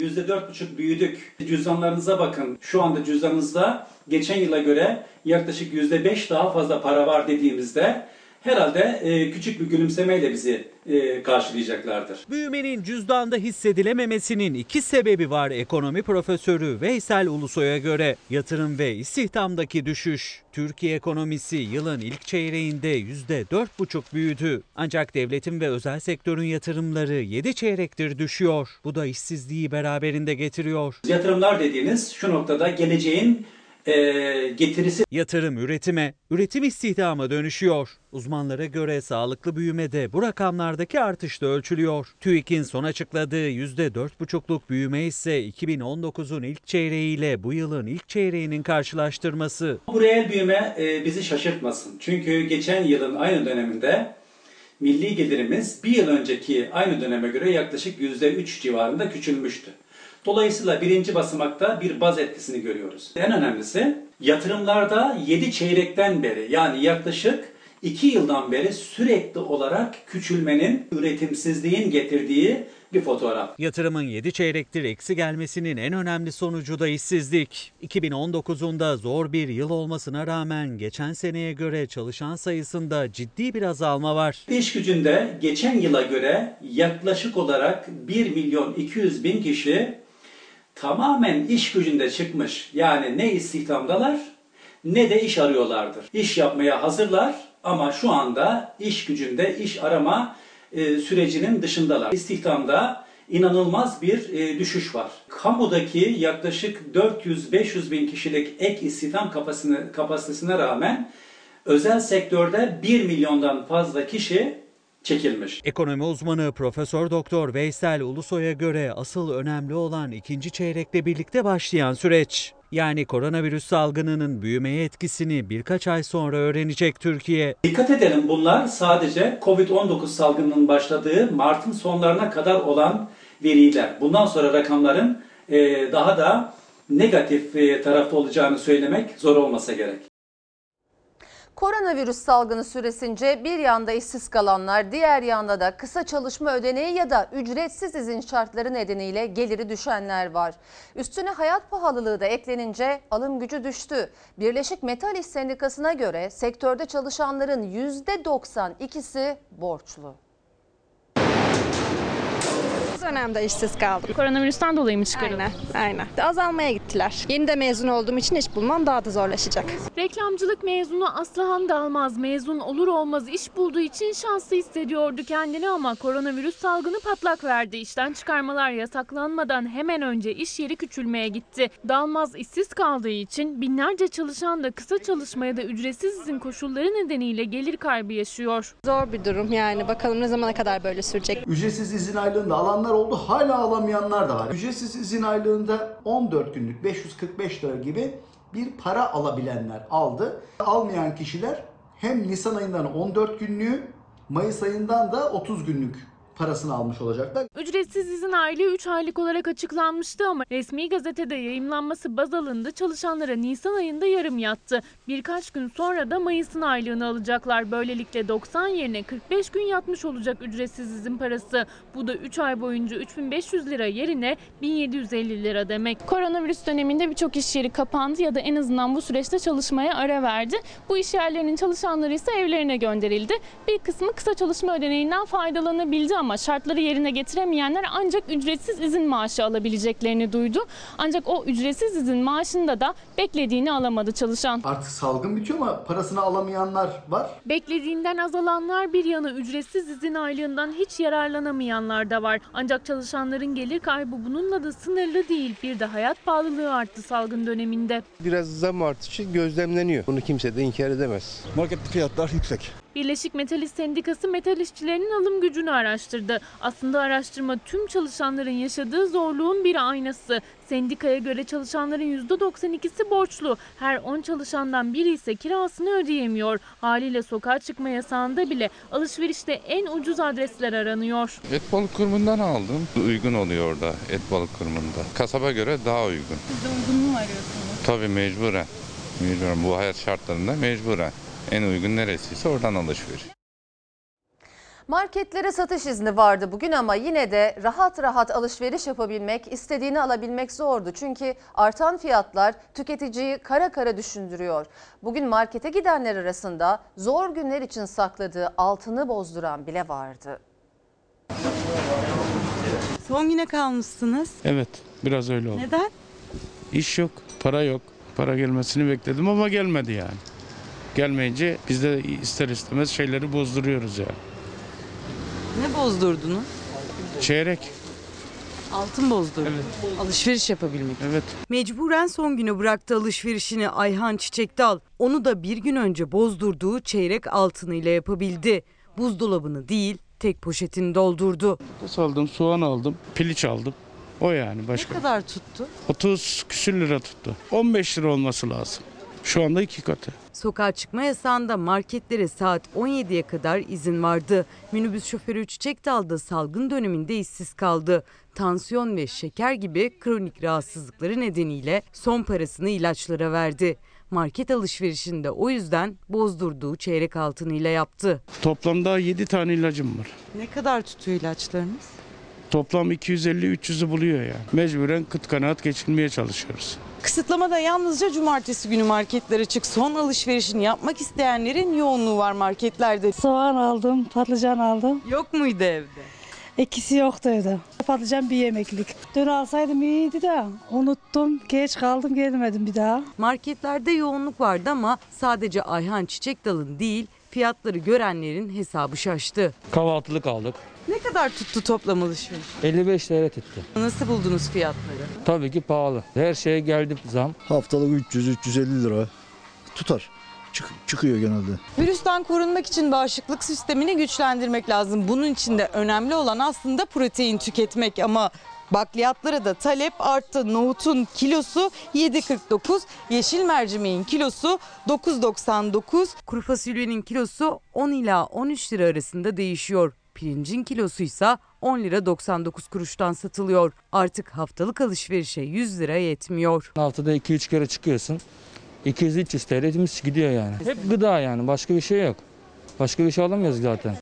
%4,5 büyüdük. Cüzdanlarınıza bakın. Şu anda cüzdanınızda geçen yıla göre yaklaşık %5 daha fazla para var dediğimizde herhalde e, küçük bir gülümsemeyle bizi e, karşılayacaklardır. Büyümenin cüzdanda hissedilememesinin iki sebebi var ekonomi profesörü Veysel Ulusoy'a göre. Yatırım ve istihdamdaki düşüş. Türkiye ekonomisi yılın ilk çeyreğinde %4,5 büyüdü. Ancak devletin ve özel sektörün yatırımları 7 çeyrektir düşüyor. Bu da işsizliği beraberinde getiriyor. Yatırımlar dediğiniz şu noktada geleceğin e, getirisi Yatırım üretime, üretim istihdama dönüşüyor. Uzmanlara göre sağlıklı büyümede bu rakamlardaki artış da ölçülüyor. TÜİK'in son açıkladığı %4,5'luk büyüme ise 2019'un ilk çeyreğiyle bu yılın ilk çeyreğinin karşılaştırması. Bu reel büyüme e, bizi şaşırtmasın. Çünkü geçen yılın aynı döneminde milli gelirimiz bir yıl önceki aynı döneme göre yaklaşık %3 civarında küçülmüştü. Dolayısıyla birinci basamakta bir baz etkisini görüyoruz. En önemlisi yatırımlarda 7 çeyrekten beri yani yaklaşık 2 yıldan beri sürekli olarak küçülmenin, üretimsizliğin getirdiği bir fotoğraf. Yatırımın 7 çeyrektir eksi gelmesinin en önemli sonucu da işsizlik. 2019'un da zor bir yıl olmasına rağmen geçen seneye göre çalışan sayısında ciddi bir azalma var. İş gücünde geçen yıla göre yaklaşık olarak 1 milyon 200 bin kişi tamamen iş gücünde çıkmış. Yani ne istihdamdalar ne de iş arıyorlardır. İş yapmaya hazırlar ama şu anda iş gücünde iş arama e, sürecinin dışındalar. İstihdamda inanılmaz bir e, düşüş var. Kamudaki yaklaşık 400-500 bin kişilik ek istihdam kapasitesine, kapasitesine rağmen özel sektörde 1 milyondan fazla kişi çekilmiş. Ekonomi uzmanı Profesör Doktor Veysel Ulusoy'a göre asıl önemli olan ikinci çeyrekle birlikte başlayan süreç. Yani koronavirüs salgınının büyümeye etkisini birkaç ay sonra öğrenecek Türkiye. Dikkat edelim bunlar sadece Covid-19 salgınının başladığı Mart'ın sonlarına kadar olan veriler. Bundan sonra rakamların daha da negatif tarafta olacağını söylemek zor olmasa gerek. Koronavirüs salgını süresince bir yanda işsiz kalanlar, diğer yanda da kısa çalışma ödeneği ya da ücretsiz izin şartları nedeniyle geliri düşenler var. Üstüne hayat pahalılığı da eklenince alım gücü düştü. Birleşik Metal İş Sendikası'na göre sektörde çalışanların %92'si borçlu. Dönemde işsiz kaldım. Koronavirüsten dolayı mı çıkarıldı? Aynen, aynen. Azalmaya gittiler. Yeni de mezun olduğum için iş bulmam daha da zorlaşacak. Reklamcılık mezunu Aslıhan Dalmaz mezun olur olmaz iş bulduğu için şanslı hissediyordu kendini ama koronavirüs salgını patlak verdi. İşten çıkarmalar yasaklanmadan hemen önce iş yeri küçülmeye gitti. Dalmaz işsiz kaldığı için binlerce çalışan da kısa çalışma ya da ücretsiz izin koşulları nedeniyle gelir kaybı yaşıyor. Zor bir durum yani. Bakalım ne zamana kadar böyle sürecek. Ücretsiz izin aylığında alanlar oldu. Hala alamayanlar da var. Ücretsiz izin aylığında 14 günlük 545 lira gibi bir para alabilenler aldı. Almayan kişiler hem Nisan ayından 14 günlüğü, Mayıs ayından da 30 günlük parasını almış olacaklar. Ücretsiz izin aylığı 3 aylık olarak açıklanmıştı ama resmi gazetede yayımlanması baz alındı. Çalışanlara Nisan ayında yarım yattı. Birkaç gün sonra da Mayıs'ın aylığını alacaklar. Böylelikle 90 yerine 45 gün yatmış olacak ücretsiz izin parası. Bu da 3 ay boyunca 3500 lira yerine 1750 lira demek. Koronavirüs döneminde birçok iş yeri kapandı ya da en azından bu süreçte çalışmaya ara verdi. Bu iş yerlerinin çalışanları ise evlerine gönderildi. Bir kısmı kısa çalışma ödeneğinden faydalanabildi ama şartları yerine getiremeyenler ancak ücretsiz izin maaşı alabileceklerini duydu. Ancak o ücretsiz izin maaşında da beklediğini alamadı çalışan. Artık salgın bitiyor ama parasını alamayanlar var. Beklediğinden azalanlar bir yana ücretsiz izin aylığından hiç yararlanamayanlar da var. Ancak çalışanların gelir kaybı bununla da sınırlı değil. Bir de hayat pahalılığı arttı salgın döneminde. Biraz zam artışı gözlemleniyor. Bunu kimse de inkar edemez. Markette fiyatlar yüksek. Birleşik Metal İş Sendikası metal işçilerinin alım gücünü araştırdı. Aslında araştırma tüm çalışanların yaşadığı zorluğun bir aynası. Sendikaya göre çalışanların %92'si borçlu. Her 10 çalışandan biri ise kirasını ödeyemiyor. Haliyle sokağa çıkma yasağında bile alışverişte en ucuz adresler aranıyor. Et balık kurumundan aldım. Uygun oluyor orada et balık kurumunda. Kasaba göre daha uygun. Siz de uygun mu arıyorsunuz? Tabii mecburen. Mecburen bu hayat şartlarında mecburen. En uygun neresiyse oradan alışveriş. Marketlere satış izni vardı bugün ama yine de rahat rahat alışveriş yapabilmek, istediğini alabilmek zordu. Çünkü artan fiyatlar tüketiciyi kara kara düşündürüyor. Bugün markete gidenler arasında zor günler için sakladığı altını bozduran bile vardı. Son güne kalmışsınız. Evet, biraz öyle oldu. Neden? İş yok, para yok. Para gelmesini bekledim ama gelmedi yani. Gelmeyince biz de ister istemez şeyleri bozduruyoruz yani. Ne bozdurdunuz? Çeyrek. Altın bozdurdunuz. Alışveriş yapabilmek. Evet. Mecburen son güne bıraktı alışverişini Ayhan Çiçekdal. Onu da bir gün önce bozdurduğu çeyrek altınıyla yapabildi. Buzdolabını değil tek poşetini doldurdu. Aldım, soğan aldım, piliç aldım. O yani başka. Ne kadar tuttu? 30 küsür lira tuttu. 15 lira olması lazım. Şu anda iki katı. Sokağa çıkma yasağında marketlere saat 17'ye kadar izin vardı. Minibüs şoförü Çiçekdal da salgın döneminde işsiz kaldı. Tansiyon ve şeker gibi kronik rahatsızlıkları nedeniyle son parasını ilaçlara verdi. Market alışverişinde o yüzden bozdurduğu çeyrek altınıyla yaptı. Toplamda 7 tane ilacım var. Ne kadar tutuyor ilaçlarınız? Toplam 250-300'ü buluyor yani. Mecburen kıt kanaat geçinmeye çalışıyoruz. Kısıtlama da yalnızca cumartesi günü marketler açık. Son alışverişini yapmak isteyenlerin yoğunluğu var marketlerde. Soğan aldım, patlıcan aldım. Yok muydu evde? İkisi yoktu evde. Patlıcan bir yemeklik. Dün alsaydım iyiydi de unuttum. Geç kaldım gelmedim bir daha. Marketlerde yoğunluk vardı ama sadece Ayhan Çiçekdal'ın değil fiyatları görenlerin hesabı şaştı. Kahvaltılık aldık. Ne kadar tuttu toplam alışveriş? 55 TL tuttu. Nasıl buldunuz fiyatları? Tabii ki pahalı. Her şeye geldi zam. Haftalık 300-350 lira tutar. çıkıyor genelde. Virüsten korunmak için bağışıklık sistemini güçlendirmek lazım. Bunun için de önemli olan aslında protein tüketmek ama bakliyatlara da talep arttı. Nohutun kilosu 7.49, yeşil mercimeğin kilosu 9.99. Kuru fasulyenin kilosu 10 ila 13 lira arasında değişiyor. Pirincin kilosu ise 10 lira 99 kuruştan satılıyor. Artık haftalık alışverişe 100 lira yetmiyor. Haftada 2-3 kere çıkıyorsun. 200-300 TL temiz gidiyor yani. Hep gıda yani başka bir şey yok. Başka bir şey alamıyoruz zaten.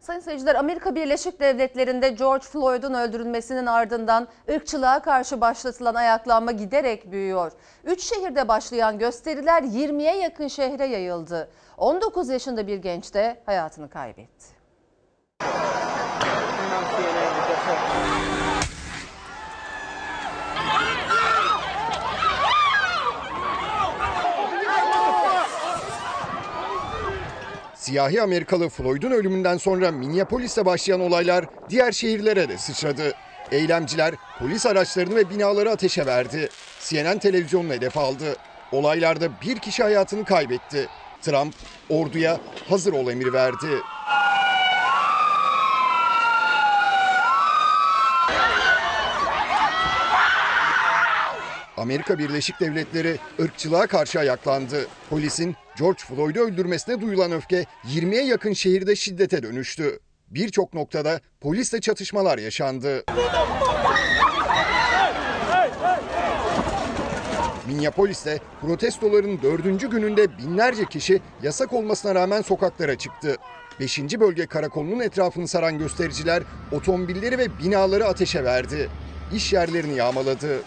Sayın seyirciler Amerika Birleşik Devletleri'nde George Floyd'un öldürülmesinin ardından ırkçılığa karşı başlatılan ayaklanma giderek büyüyor. Üç şehirde başlayan gösteriler 20'ye yakın şehre yayıldı. 19 yaşında bir genç de hayatını kaybetti. Siyahi Amerikalı Floyd'un ölümünden sonra Minneapolis'te başlayan olaylar diğer şehirlere de sıçradı. Eylemciler polis araçlarını ve binaları ateşe verdi. CNN televizyonunu hedef aldı. Olaylarda bir kişi hayatını kaybetti. Trump orduya hazır ol emri verdi. Amerika Birleşik Devletleri ırkçılığa karşı ayaklandı. Polisin George Floyd'u öldürmesine duyulan öfke 20'ye yakın şehirde şiddete dönüştü. Birçok noktada polisle çatışmalar yaşandı. Minneapolis'te protestoların dördüncü gününde binlerce kişi yasak olmasına rağmen sokaklara çıktı. 5. bölge karakolunun etrafını saran göstericiler otomobilleri ve binaları ateşe verdi. İş yerlerini yağmaladı.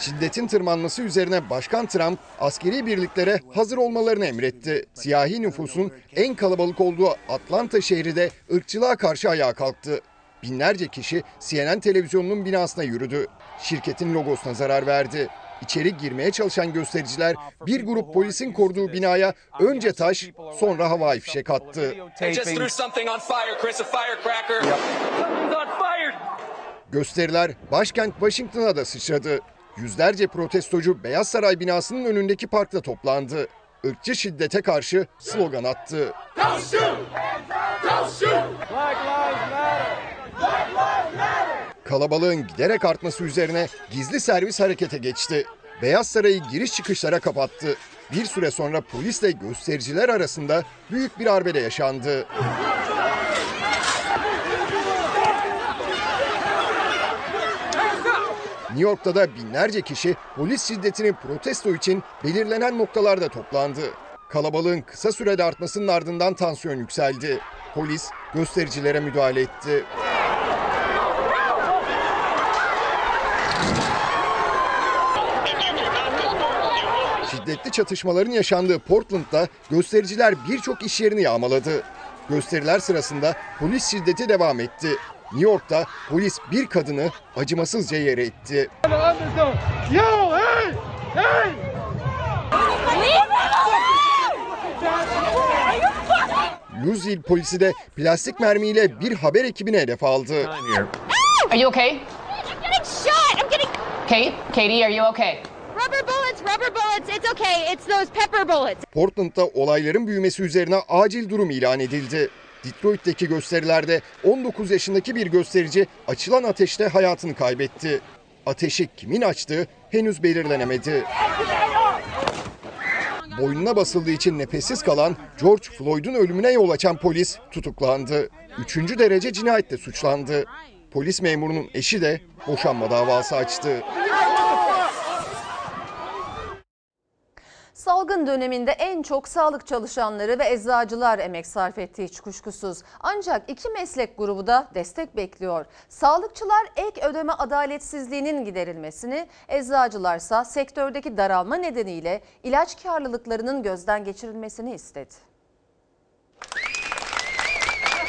Şiddetin tırmanması üzerine Başkan Trump askeri birliklere hazır olmalarını emretti. Siyahi nüfusun en kalabalık olduğu Atlanta şehri de ırkçılığa karşı ayağa kalktı. Binlerce kişi CNN televizyonunun binasına yürüdü. Şirketin logosuna zarar verdi. İçeri girmeye çalışan göstericiler bir grup polisin koruduğu binaya önce taş sonra havai fişek attı. Gösteriler başkent Washington'a da sıçradı. Yüzlerce protestocu Beyaz Saray binasının önündeki parkta toplandı. Irkçı şiddete karşı slogan attı. Kalabalığın giderek artması üzerine gizli servis harekete geçti. Beyaz Saray'ı giriş çıkışlara kapattı. Bir süre sonra polisle göstericiler arasında büyük bir arbede yaşandı. New York'ta da binlerce kişi polis şiddetini protesto için belirlenen noktalarda toplandı. Kalabalığın kısa sürede artmasının ardından tansiyon yükseldi. Polis göstericilere müdahale etti. Şiddetli çatışmaların yaşandığı Portland'da göstericiler birçok iş yerini yağmaladı. Gösteriler sırasında polis şiddeti devam etti. New York'ta polis bir kadını acımasızca yere itti. Louisville polisi de plastik mermiyle bir haber ekibine hedef aldı. Are you okay? I'm getting shot. I'm getting Kate? Katie, are you okay? rubber bullets, rubber bullets. It's okay. It's those pepper bullets. Portland'da olayların büyümesi üzerine acil durum ilan edildi. Detroit'teki gösterilerde 19 yaşındaki bir gösterici açılan ateşte hayatını kaybetti. Ateşi kimin açtığı henüz belirlenemedi. Boynuna basıldığı için nefessiz kalan George Floyd'un ölümüne yol açan polis tutuklandı. Üçüncü derece cinayetle suçlandı. Polis memurunun eşi de boşanma davası açtı. Salgın döneminde en çok sağlık çalışanları ve eczacılar emek sarf etti hiç kuşkusuz. Ancak iki meslek grubu da destek bekliyor. Sağlıkçılar ek ödeme adaletsizliğinin giderilmesini, eczacılarsa sektördeki daralma nedeniyle ilaç karlılıklarının gözden geçirilmesini istedi.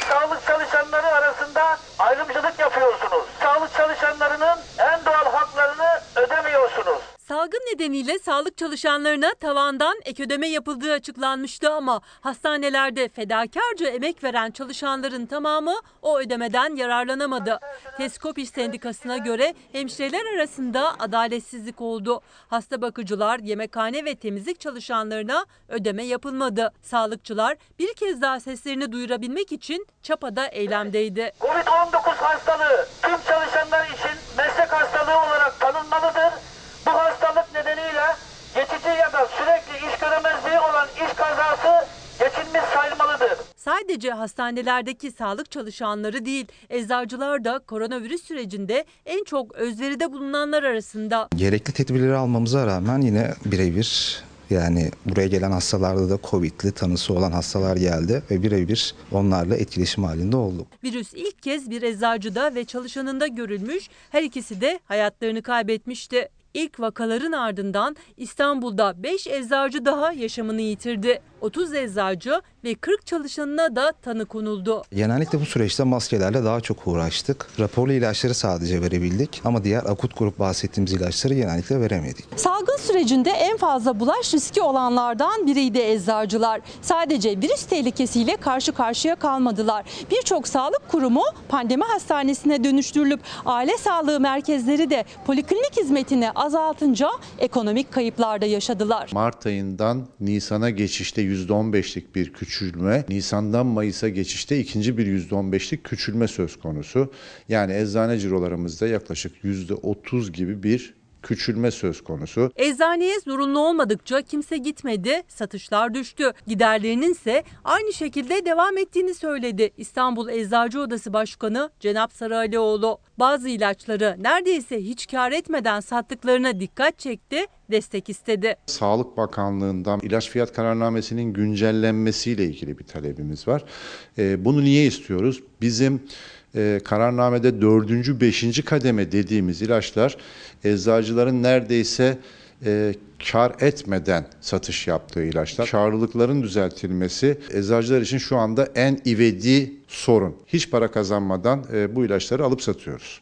Sağlık çalışanları arasında ayrımcılık yapıyorsunuz. Sağlık çalışanlarının en doğal haklarını ödemiyorsunuz. Salgın nedeniyle sağlık çalışanlarına tavandan ek ödeme yapıldığı açıklanmıştı ama hastanelerde fedakarca emek veren çalışanların tamamı o ödemeden yararlanamadı. Teskop İş Sendikası'na göre hemşireler arasında adaletsizlik oldu. Hasta bakıcılar, yemekhane ve temizlik çalışanlarına ödeme yapılmadı. Sağlıkçılar bir kez daha seslerini duyurabilmek için çapada eylemdeydi. Covid-19 hastalığı tüm çalışanlar için meslek hastalığı olarak tanınmalıdır. Bu hastalık ya da sürekli iş göremezliği olan iş kazası geçilmiş sayılmalıdır. Sadece hastanelerdeki sağlık çalışanları değil, eczacılar da koronavirüs sürecinde en çok özveride bulunanlar arasında. Gerekli tedbirleri almamıza rağmen yine birebir yani buraya gelen hastalarda da Covid'li tanısı olan hastalar geldi ve birebir onlarla etkileşim halinde olduk. Virüs ilk kez bir eczacıda ve çalışanında görülmüş, her ikisi de hayatlarını kaybetmişti. İlk vakaların ardından İstanbul'da 5 eczacı daha yaşamını yitirdi. 30 eczacı ve 40 çalışanına da tanı konuldu. Genellikle bu süreçte maskelerle daha çok uğraştık. Raporlu ilaçları sadece verebildik ama diğer akut grup bahsettiğimiz ilaçları genellikle veremedik. Salgın sürecinde en fazla bulaş riski olanlardan biriydi eczacılar. Sadece virüs tehlikesiyle karşı karşıya kalmadılar. Birçok sağlık kurumu pandemi hastanesine dönüştürülüp aile sağlığı merkezleri de poliklinik hizmetini azaltınca ekonomik kayıplar da yaşadılar. Mart ayından Nisan'a geçişte %15'lik bir küçülme, Nisan'dan Mayıs'a geçişte ikinci bir %15'lik küçülme söz konusu. Yani eczane cirolarımızda yaklaşık %30 gibi bir küçülme söz konusu. Eczaneye zorunlu olmadıkça kimse gitmedi, satışlar düştü. Giderlerinin ise aynı şekilde devam ettiğini söyledi İstanbul Eczacı Odası Başkanı Cenap Sarıalioğlu. Bazı ilaçları neredeyse hiç kar etmeden sattıklarına dikkat çekti, destek istedi. Sağlık Bakanlığı'ndan ilaç fiyat kararnamesinin güncellenmesiyle ilgili bir talebimiz var. Ee, bunu niye istiyoruz? Bizim e, kararnamede dördüncü, beşinci kademe dediğimiz ilaçlar eczacıların neredeyse e, kar etmeden satış yaptığı ilaçlar. Karlılıkların düzeltilmesi eczacılar için şu anda en ivedi sorun. Hiç para kazanmadan e, bu ilaçları alıp satıyoruz.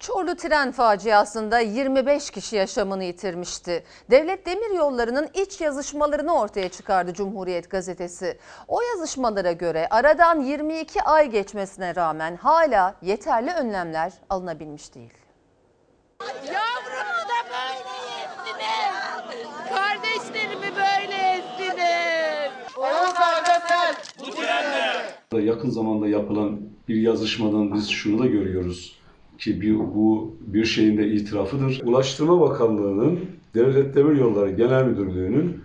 Çorlu tren faciasında 25 kişi yaşamını yitirmişti. Devlet Demiryolları'nın iç yazışmalarını ortaya çıkardı Cumhuriyet Gazetesi. O yazışmalara göre aradan 22 ay geçmesine rağmen hala yeterli önlemler alınabilmiş değil. Yavrumu da böyle yestiniz. Kardeşlerimi böyle yestiniz. Oğuz sen bu trenle. Yakın zamanda yapılan bir yazışmadan biz şunu da görüyoruz ki bir, bu bir şeyin de itirafıdır. Ulaştırma Bakanlığı'nın Devlet Demiryolları Genel Müdürlüğü'nün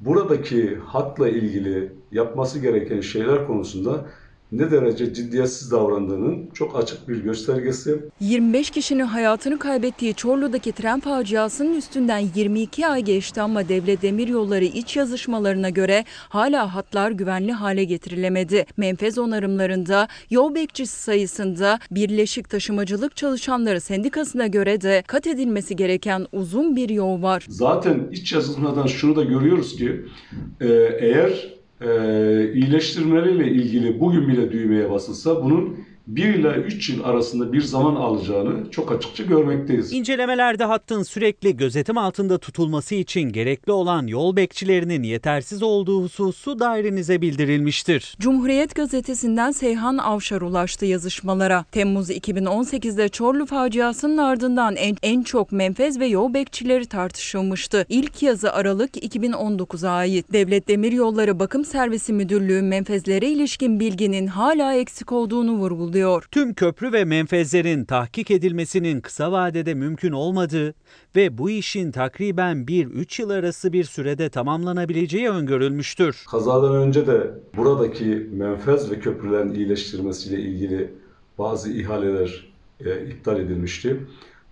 buradaki hatla ilgili yapması gereken şeyler konusunda ne derece ciddiyetsiz davrandığının çok açık bir göstergesi. 25 kişinin hayatını kaybettiği Çorlu'daki tren faciasının üstünden 22 ay geçti ama Devlet Demiryolları iç yazışmalarına göre hala hatlar güvenli hale getirilemedi. Menfez onarımlarında yol bekçisi sayısında Birleşik Taşımacılık Çalışanları Sendikası'na göre de kat edilmesi gereken uzun bir yol var. Zaten iç yazışmadan şunu da görüyoruz ki eğer e, iyileştirmeleriyle ilgili bugün bile düğmeye basılsa bunun 1 ile 3 yıl arasında bir zaman alacağını çok açıkça görmekteyiz. İncelemelerde hattın sürekli gözetim altında tutulması için gerekli olan yol bekçilerinin yetersiz olduğu hususu dairenize bildirilmiştir. Cumhuriyet gazetesinden Seyhan Avşar ulaştı yazışmalara. Temmuz 2018'de Çorlu faciasının ardından en, en çok menfez ve yol bekçileri tartışılmıştı. İlk yazı Aralık 2019'a ait. Devlet Demiryolları Bakım Servisi Müdürlüğü menfezlere ilişkin bilginin hala eksik olduğunu vurguluyor diyor. Tüm köprü ve menfezlerin tahkik edilmesinin kısa vadede mümkün olmadığı ve bu işin takriben 1-3 yıl arası bir sürede tamamlanabileceği öngörülmüştür. Kazadan önce de buradaki menfez ve köprülerin iyileştirmesiyle ilgili bazı ihaleler e, iptal edilmişti.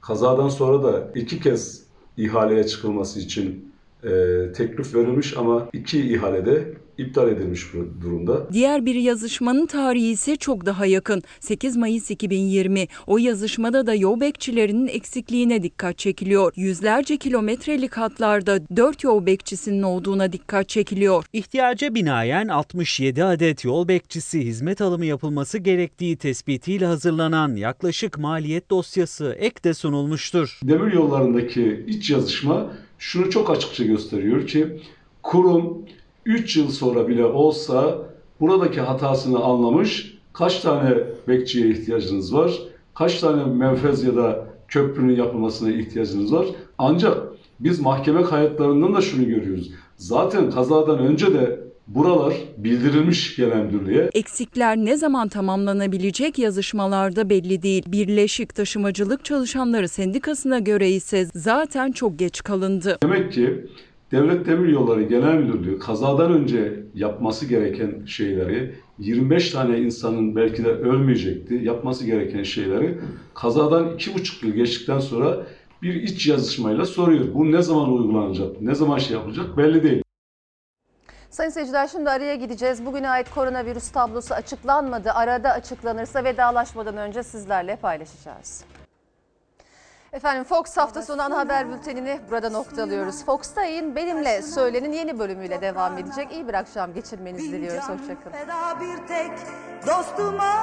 Kazadan sonra da iki kez ihaleye çıkılması için e, teklif verilmiş ama iki ihalede iptal edilmiş bu durumda. Diğer bir yazışmanın tarihi ise çok daha yakın. 8 Mayıs 2020. O yazışmada da yol bekçilerinin eksikliğine dikkat çekiliyor. Yüzlerce kilometrelik hatlarda 4 yol bekçisinin olduğuna dikkat çekiliyor. İhtiyaca binaen 67 adet yol bekçisi hizmet alımı yapılması gerektiği tespitiyle hazırlanan yaklaşık maliyet dosyası ek de sunulmuştur. Demir yollarındaki iç yazışma şunu çok açıkça gösteriyor ki kurum 3 yıl sonra bile olsa buradaki hatasını anlamış, kaç tane bekçiye ihtiyacınız var, kaç tane menfez ya da köprünün yapılmasına ihtiyacınız var. Ancak biz mahkeme kayıtlarından da şunu görüyoruz. Zaten kazadan önce de buralar bildirilmiş genel müdürlüğe. Eksikler ne zaman tamamlanabilecek yazışmalarda belli değil. Birleşik Taşımacılık Çalışanları Sendikası'na göre ise zaten çok geç kalındı. Demek ki Devlet Demiryolları Genel Müdürlüğü kazadan önce yapması gereken şeyleri 25 tane insanın belki de ölmeyecekti yapması gereken şeyleri kazadan 2,5 yıl geçtikten sonra bir iç yazışmayla soruyor. Bu ne zaman uygulanacak, ne zaman şey yapılacak belli değil. Sayın seyirciler şimdi araya gideceğiz. Bugüne ait koronavirüs tablosu açıklanmadı. Arada açıklanırsa vedalaşmadan önce sizlerle paylaşacağız. Efendim Fox hafta sonu ana haber bültenini burada noktalıyoruz. Fox'ta yayın benimle söylenin yeni bölümüyle devam edecek. İyi bir akşam geçirmenizi diliyoruz. Hoşçakalın. Feda bir tek dostuma